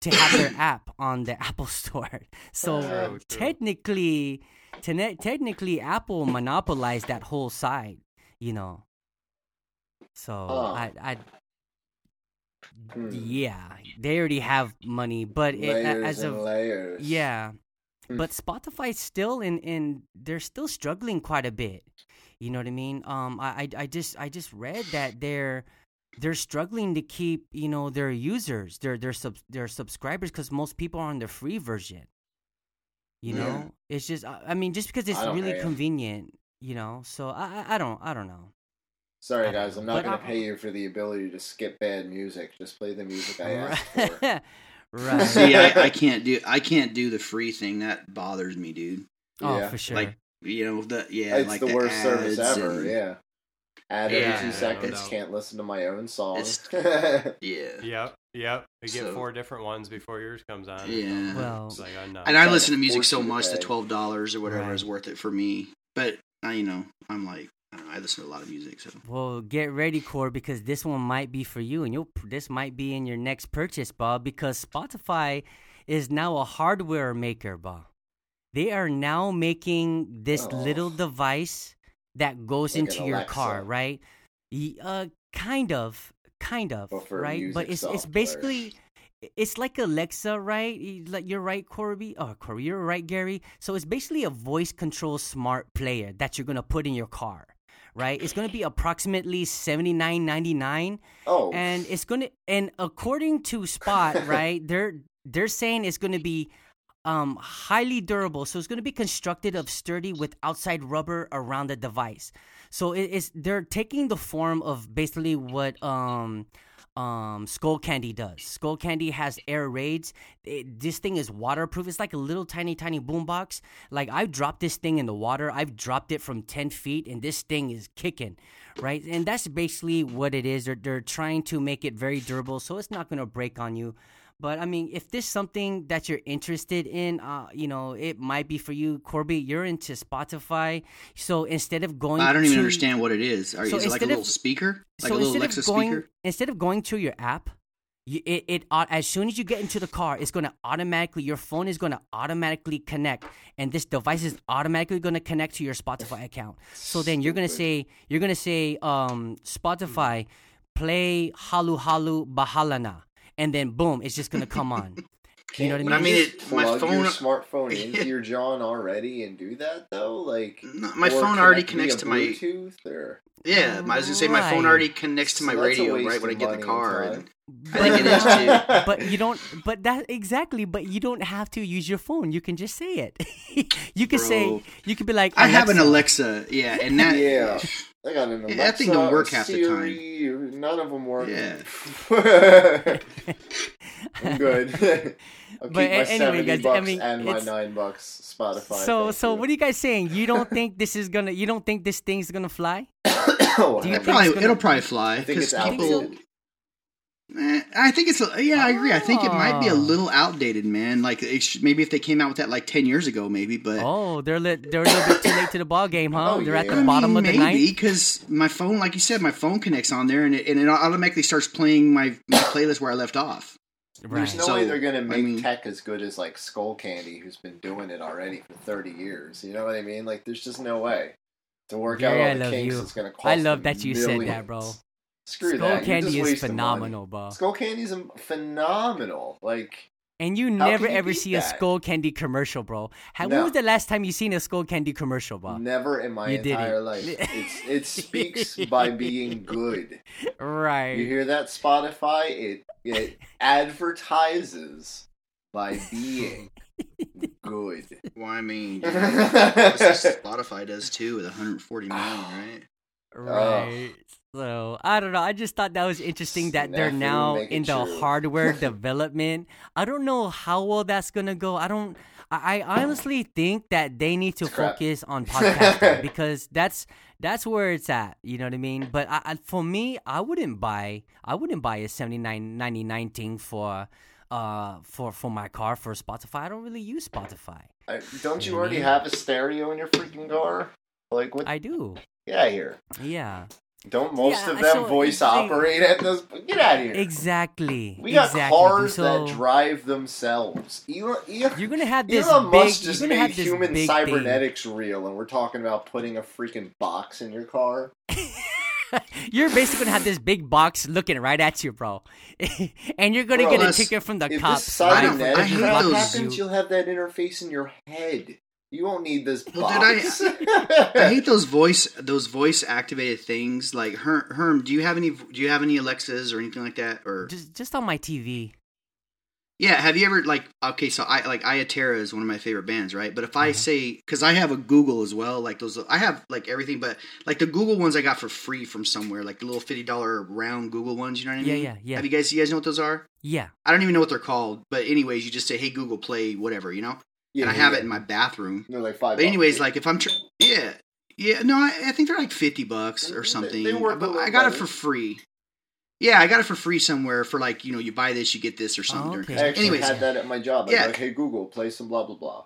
to have their app on the Apple Store. So true. technically, tene- technically, Apple monopolized that whole side. You know. So Huh. I, I, Hmm. yeah, they already have money, but it, as of layers. yeah, Hmm. but Spotify's still in in they're still struggling quite a bit. You know what I mean? Um, I, I I just I just read that they're they're struggling to keep you know their users their their sub their subscribers because most people are on the free version. You Yeah. know, it's just I I mean just because it's really convenient. You know, so I I I don't I don't know. Sorry, don't guys. I'm not going to I- pay you for the ability to skip bad music. Just play the music I asked for. right. See, I, I can't do I can't do the free thing. That bothers me, dude. oh, Yeah. for sure. Like you know the yeah, it's like the worst service ever. and- Yeah. Ad Yeah, every no two seconds. doubt. Can't listen to my own song. It's- Yeah. Yep, yep. We get So- four different ones before yours comes on. Yeah. Well- like, oh, no. And I trying listen to music so much that twelve dollars or whatever Right. is worth it for me. But I, you know, I'm like, I, know, I listen to a lot of music, so Well, get ready, Corb, because this one might be for you, and you'll this might be in your next purchase, Bob. Because Spotify is now a hardware maker, Bob. They are now making this Oh. little device that goes Like into your car, right? Uh, kind of, kind of, But right? But it's it's basically it's like Alexa, right? Like you're right, Corby. Oh, Corby, you're right, Gary. So it's basically a voice control smart player that you're gonna put in your car, right? It's gonna be approximately seventy nine ninety nine, oh, and it's gonna and according to Spot, right? They're they're saying it's gonna be um highly durable. So it's going to be constructed of sturdy with outside rubber around the device. So it is they're taking the form of basically what um um Skullcandy does. Skullcandy has air raids. It, this thing is waterproof. It's like a little tiny tiny boombox like i've dropped this thing in the water. I've dropped it from 10 feet and this thing is kicking right? And that's basically what it is. They're, they're trying to make it very durable so it's not going to break on you but I mean, if there's something that you're interested in, uh, you know, it might be for you, Corby. You're into Spotify, so instead of going, I don't even understand what it is. Are, So is it like a instead of- little speaker, like so a little Alexa going, speaker? instead of going to your app, you, it, it as soon as you get into the car, it's gonna automatically your phone is gonna automatically connect, and this device is automatically gonna connect to your Spotify account. So then you're gonna say you're gonna say um, Spotify, play Halu Halu Bahalana, and then boom, it's just gonna come on. You know what I mean? I mean, it- my plug phone- your smartphone into your John already and do that though. Like No, my phone already connects to my Bluetooth or yeah. I was gonna say my phone already connects to my So radio right when I get in the money and car. I think it is too. but you don't but that exactly but you don't have to use your phone you can just say it you can say you can be like I have an Alexa. Alexa, yeah, and that yeah. I got an Alexa, Yeah, that thing don't work half the time. None of them work. Yeah. I'm good. I'll keep But my anyway, guys, I mean, and my nine bucks Spotify. so so you. what are you guys saying you don't think this is gonna you don't think this thing's gonna fly Oh, do you I think probably gonna- it'll probably fly because it's people. Outdated. Eh, I think it's a, yeah, I agree. I think it might be a Oh. little outdated, man. Like it sh- maybe if they came out with that like ten years ago, maybe. But oh they're lit they're a little bit too late to the ball game huh Oh, they're at the I bottom mean, of the maybe ninth because my phone, like you said, my phone connects on there and it, and it automatically starts playing my, my playlist where I left off. right There's no So, way they're gonna I make mean- tech as good as like Skullcandy, who's been doing it already for 30 years. You know what I mean? Like, there's just no way to work Gary, out I the love kinks. you. It's gonna cost. I love that you said that bro Screw skull that. Candy is phenomenal bro Skullcandy is phenomenal. Like, and you never you ever beat see a skull candy commercial bro How, when was the last time you seen a Skullcandy commercial bro never in my You did entire it. life. It's it speaks by being good. right You hear that, Spotify? It it advertises by being good. Well, I mean, that's what Spotify does too with 140 million, right? Right. So I don't know. I just thought that was interesting that they're now in the true. hardware development. I don't know how well that's gonna go. I don't. I, I honestly think that they need to focus on podcasting because that's that's where it's at. You know what I mean? But I, I, for me, I wouldn't buy I wouldn't buy a seventy nine ninety nine thing for uh for for my car for Spotify. I don't really use Spotify. I, don't you already have a stereo in your freaking car? Like what? I do. Get out of here. Yeah. Don't most Yeah, of them so voice it's operate at this? Get out of here. Exactly. We got exactly. cars so that drive themselves. Elon, Elon, You're gonna have this Elon big. Musk just you're made human big cybernetics real, and we're talking about putting a freaking box in your car. You're basically gonna have this big box looking right at you, bro, and you're gonna Bro, get a ticket from the If cops. this right in cybernetic front of you. happens, you'll have that interface in your head. You won't need this Well, dude, I- box. I hate those voice those voice activated things. Like Herm, Herm, do you have any do you have any Alexas or anything like that? Or Just, just on my TV. yeah, have you ever like okay? So I like Iya Terra is one of my favorite bands, right? But if I Mhm. say because I have a Google as well, like those I have like everything, but like the Google ones I got for free from somewhere, like the little fifty dollar round Google ones. You know what I Yeah, mean? yeah, yeah. Have you guys you guys know what those are? Yeah. I don't even know what they're called, but anyways, you just say, "Hey Google, play whatever," you know. Yeah, and I have yeah. it in my bathroom. They're like five. But anyways, bucks. like if I'm, tr- yeah, yeah, no, I, I think they're like fifty bucks or something. they work but I got it for free. Yeah, I got it for free somewhere for like you know you buy this you get this or something. Oh, during okay. I actually Anyways, had that at my job. I'd Yeah. be like, hey Google, play some blah blah blah.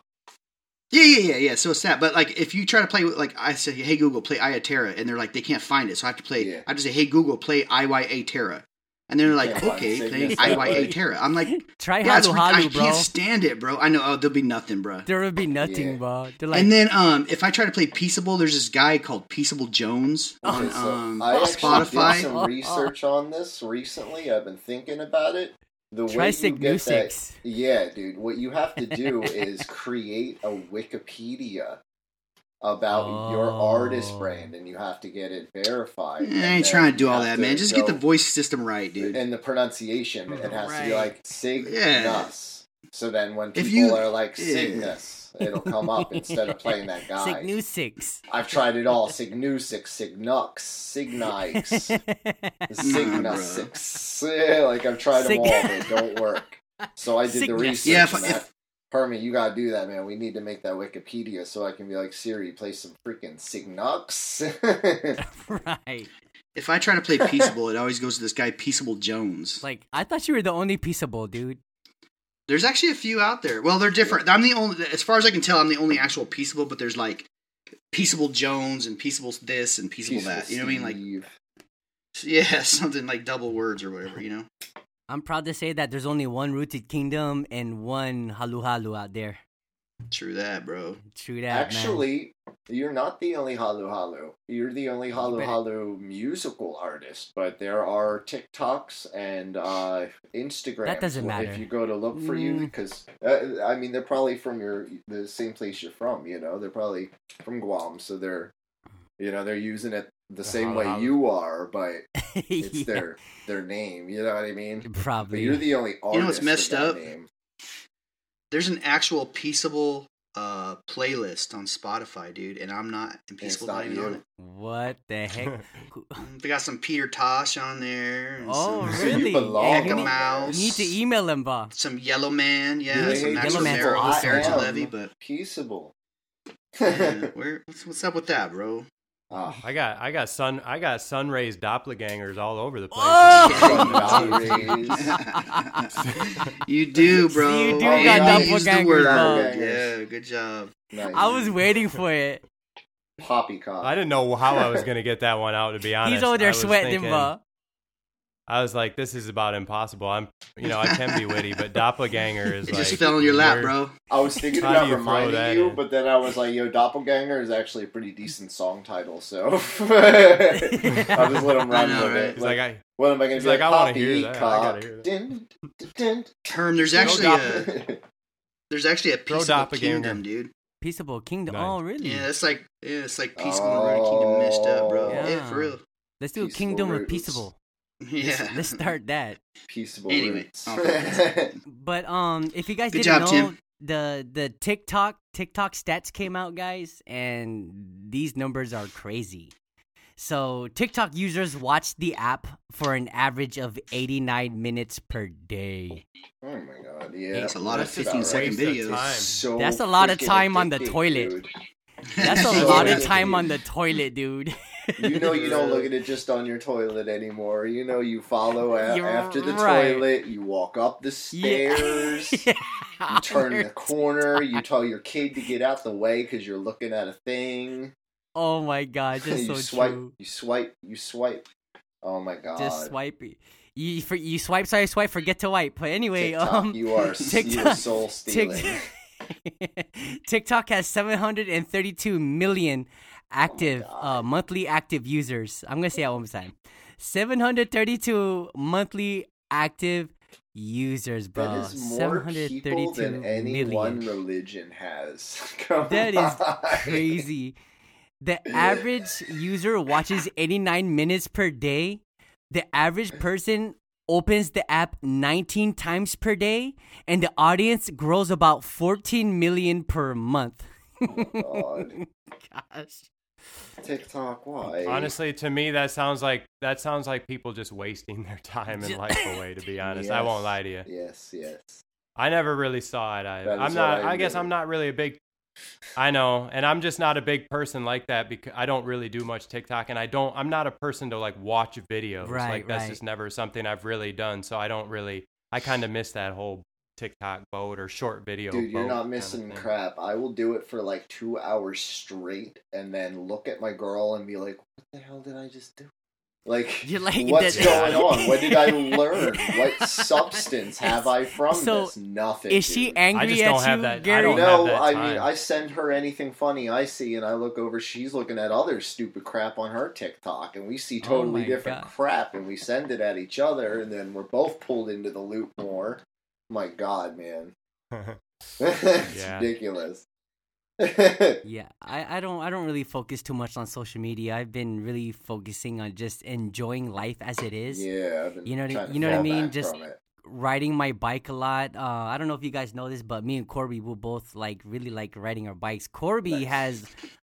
yeah, yeah, yeah, yeah. So it's that. But like if you try to play with like I say, hey Google, play Iya Terra, and they're like they can't find it, so I have to play. Yeah. I have to say, hey Google, play IYA Terra, and they're like, Can't okay, Cygnus play that way. IYA Terra. I'm like, Try yeah, it's, Halu I bro. can't stand it, bro. I know. Oh, there'll be nothing, bro. There will be nothing, Yeah. bro. They're like, and then um, if I try to play Peaceable, there's this guy called Peaceable Jones on Okay, so um, I actually Spotify. did some research on this recently. I've been thinking about it. The try way Sig you get that, Six. yeah, dude. What you have to do is create a Wikipedia about your artist Oh. brand, and you have to get it verified. I ain't trying to do all that, to man. Just get the voice system right, dude. and the pronunciation. It has to be like Cygnus. Yeah. So then when If people you- are like yeah. Cygnus, it'll come up instead of playing that guy. Sig New Six. I've tried it all. Signusix, Signux, Signix, Signusix. Yeah, like I've tried them all, but it don't work. So I did the research. Yeah, if- if- Hermie, you gotta do that, man. We need to make that Wikipedia so I can be like Siri, play some freaking Signux. right. If I try to play Peaceable, it always goes to this guy Peaceable Jones. Like I thought you were the only peaceable dude. There's actually a few out there. Well, they're different. I'm the only, as far as I can tell, I'm the only actual Peaceable. But there's like Peaceable Jones and Peaceable this and Peaceable, that. You know what I mean? Like, yeah, something like double words or whatever. You know? I'm proud to say that there's only one rooted kingdom and one halu halu out there. True that, bro. True that, man. Actually, you're not the only Halu Halu. You're the only Halu Halu musical artist, but there are TikToks and uh, Instagram. That doesn't matter. If you go to look for you, Mm. because uh, I mean, they're probably from your the same place you're from. You know, they're probably from Guam, so they're you know they're using it the The same Halu way Halu. you are, but it's Yeah, their their name. You know what I mean? But Probably. you're the only artist. You know what's messed up? Name. There's an actual Peaceable uh playlist on Spotify, dude, and I'm not. And it's Peaceable not not on it. what the heck? They got some Peter Tosh on there. And oh, some, So you really? belong Yeah, Heck you need, Mouse. you need to email him, bro. some Yellowman, yeah, Yeah, some yeah, Max Yellow Man's Romeo, awesome. Barrington I am Levy, but Peaceable. yeah, where, what's, what's up with that, bro? Ah. I got I got sun I got sun rays doppelgangers all over the place. Oh! you do, bro. You do got Yeah, use the doppelgangers, Yeah, good job. Nice. I was waiting for it. poppycock. I didn't know how I was gonna get that one out. To be honest, He's over I there was sweating, thinking- bro. I was like, this is about impossible. I'm, you know, I can be witty, but doppelganger is It like just fell in your lap, bro. I was thinking about you reminding that you, in? but then I was like, "Yo, Doppelganger is actually a pretty decent song title." So I'll just let him run I know, with right? it. He's like, I, what am I going to he's be like, like? I wanna hear that. I gotta hear that. Term. There's actually a there's actually a Throw peaceable kingdom, dude. Peaceable Kingdom. Nice. Oh, really? Yeah, it's like yeah, it's like peaceable and Red Kingdom messed up, bro. Yeah. Yeah, for oh. real. Let's do a Peaceful Kingdom of. Peaceable. Yeah. Let's, let's start that. Peaceable Anyway, okay. But um, if you guys Good didn't job, know, Tim. the the TikTok TikTok stats came out, guys, and these numbers are crazy. So TikTok users watch the app for an average of 89 minutes per day. oh my god, yeah. That's a lot of That's just 15 a second waste of videos. So That's a lot of freaking time on the toilet. dude. That's a lot of time on the toilet, dude. You know you don't look at it just on your toilet anymore. You know you follow a- after the right. toilet. You walk up the Yeah. stairs. You turn the corner. You tell your kid to get out the way because you're looking at a thing. Oh my god, that's you so swipe. true. You swipe. You swipe. Oh my god. Just swipe it. You for, you swipe, sorry, swipe, forget to wipe. But anyway, TikTok, um, you are you TikTok- soul stealing. Tik- TikTok has 732 million active Oh uh, monthly active users. I'm gonna say that one more time. 732 monthly active users, bro. That is more people than any million. one religion has. Come That is on. crazy. The average user watches 89 minutes per day. The average person opens the app 19 times per day, and the audience grows about 14 million per month. Oh, God. Gosh. TikTok, why? Honestly, to me, that sounds like that sounds like people just wasting their time and life away. To be honest, I won't lie to you. Yes, yes. I never really saw it. I, I'm not. I I guess. I'm not really a big. I know, and I'm just not a big person like that because I don't really do much TikTok, and I don't. I'm not a person to like watch videos. Right, like that's right. just never something I've really done. So I don't really. I kind of miss that whole TikTok boat or short video. Dude, you're not missing crap. I will do it for like two hours straight and then look at my girl and be like, what the hell did I just do? Like, You're like what's that- going on? What did I learn? What substance have I from So, this? Nothing. Is she dude. angry I just at don't have you, that- I don't no, have that I mean. I send her anything funny I see, and I look over. She's looking at other stupid crap on her TikTok, and we see Oh totally my different God. crap, and we send it at each other, and then we're both pulled into the loop more. My God, man, it's Yeah. ridiculous. Yeah, I, I don't I don't really focus too much on social media. I've been really focusing on just enjoying life as it is. yeah, You know what you know what I mean? Just- riding my bike a lot. Uh, I don't know if you guys know this, but me and Corby will both like really like riding our bikes. Corby Nice. has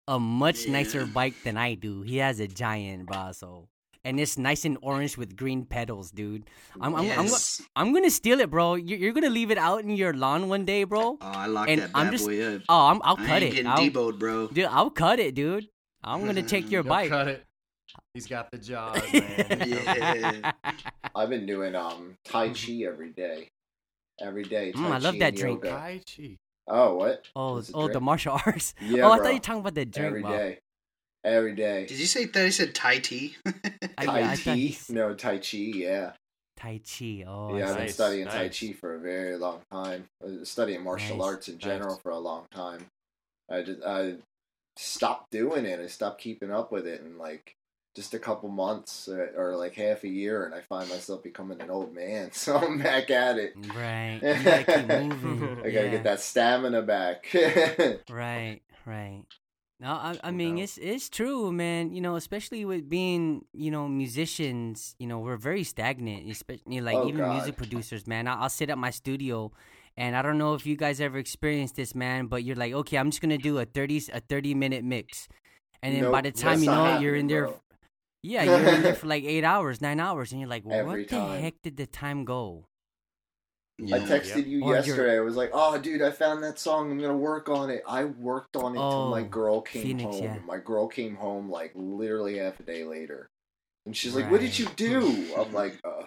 a much nicer bike than I do. He has a giant, bro. So and it's nice and orange with green petals, dude. I'm I'm I'm, Yes. I'm gonna steal it, bro. You're, you're gonna leave it out in your lawn one day, bro. Oh, I locked And that I'm just- boy up. Oh, I'm, I'll I cut ain't it. getting I'll, deboed, bro. dude, I'll cut it, dude. I'm gonna take your He'll bike. Cut it. He's got the job, man. Yeah. I've been doing um Tai Chi every day, every day. Tai Mm, I love Chi that drink. Tai Chi. Oh, what? oh, It's a oh, the martial arts. Yeah, oh, I bro. thought you were talking about the drink, every bro. day, every day. Did you say that? I said Tai Chi. I- Tai yeah, thought Chi? No, Tai Chi, yeah. Tai Chi. Oh, yeah, I've been Nice, studying Tai. Chi for a very long time. I was studying martial Nice, arts in general nice. for a long time. I just I stopped doing it. I stopped keeping up with it in like just a couple months uh, or like half a year, and I find myself becoming an old man. So I'm back at it. Right. You gotta keep moving. I gotta yeah. get that stamina back. Right, right. No, I, I mean it's it's true, man. You know, especially with being you know musicians, you know we're very stagnant. Especially like Oh, even God. music producers, man. I, I'll sit at my studio, and I don't know if you guys ever experienced this, man. But you're like, okay, I'm just gonna do a thirty a thirty minute mix, and then by the time you know it, you're in there. bro. Yeah, you're in there for like eight hours, nine hours, and you're like, Every what the heck did the time go? I Yeah. texted you Or you're- yesterday. I was like, "Oh, dude, I found that song. I'm gonna work on it." I worked on it till my Oh, girl came Phoenix, home. yeah. My girl came home like literally half a day later, and she's like, "What did you do?" I'm like, "Uh."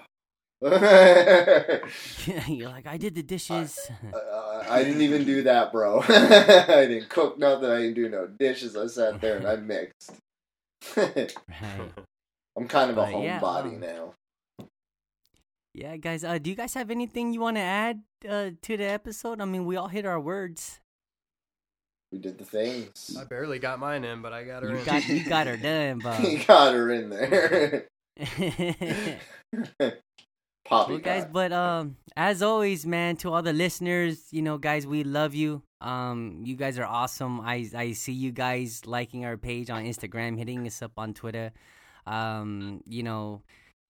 uh, you're like, I did the dishes. I didn't even do that, bro. I didn't cook nothing. I didn't do no dishes. I sat there and I mixed. right. I'm kind of a But, yeah, homebody um, now. Yeah, guys. Uh, do you guys have anything you want to add uh, to the episode? I mean, we all hit our words. We did the things. I barely got mine in, but I got her You in. got you got her done, he but got her in there. Poppy well, guys. guy. But um, as always, man, to all the listeners, you know, guys, we love you. Um, you guys are awesome. I I see you guys liking our page on Instagram, hitting us up on Twitter. Um, you know.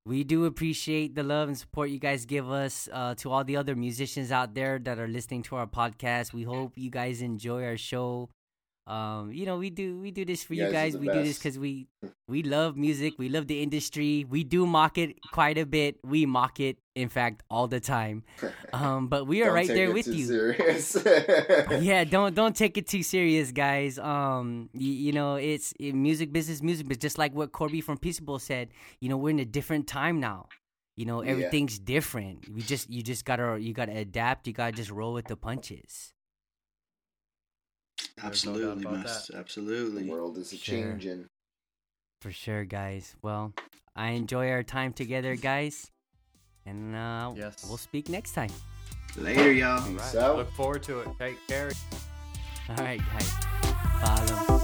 We do appreciate the love and support you guys give us. Uh, to all the other musicians out there that are listening to our podcast, we hope you guys enjoy our show. Um, you know, we do we do this for You you guys guys. are the We do this because we we love music. We love the industry. We do mock it quite a bit. We mock it, in fact, all the time. Um, but we are right take there it with too you. Serious. yeah, don't don't take it too serious, guys. Um, you, you know, it's it, music business, music, but just like what Corby from Peaceable said, you know, we're in a different time now. You know, Yeah. everything's different. We just you just gotta you gotta adapt. You gotta just roll with the punches. There's no doubt Absolutely, must. the Absolutely. world is Sure. changing. For sure, guys. Well, I enjoy our time together, guys, and uh, Yes. we'll speak next time. Later, y'all. Peace Look forward to it. Take care. All right, guys. Follow.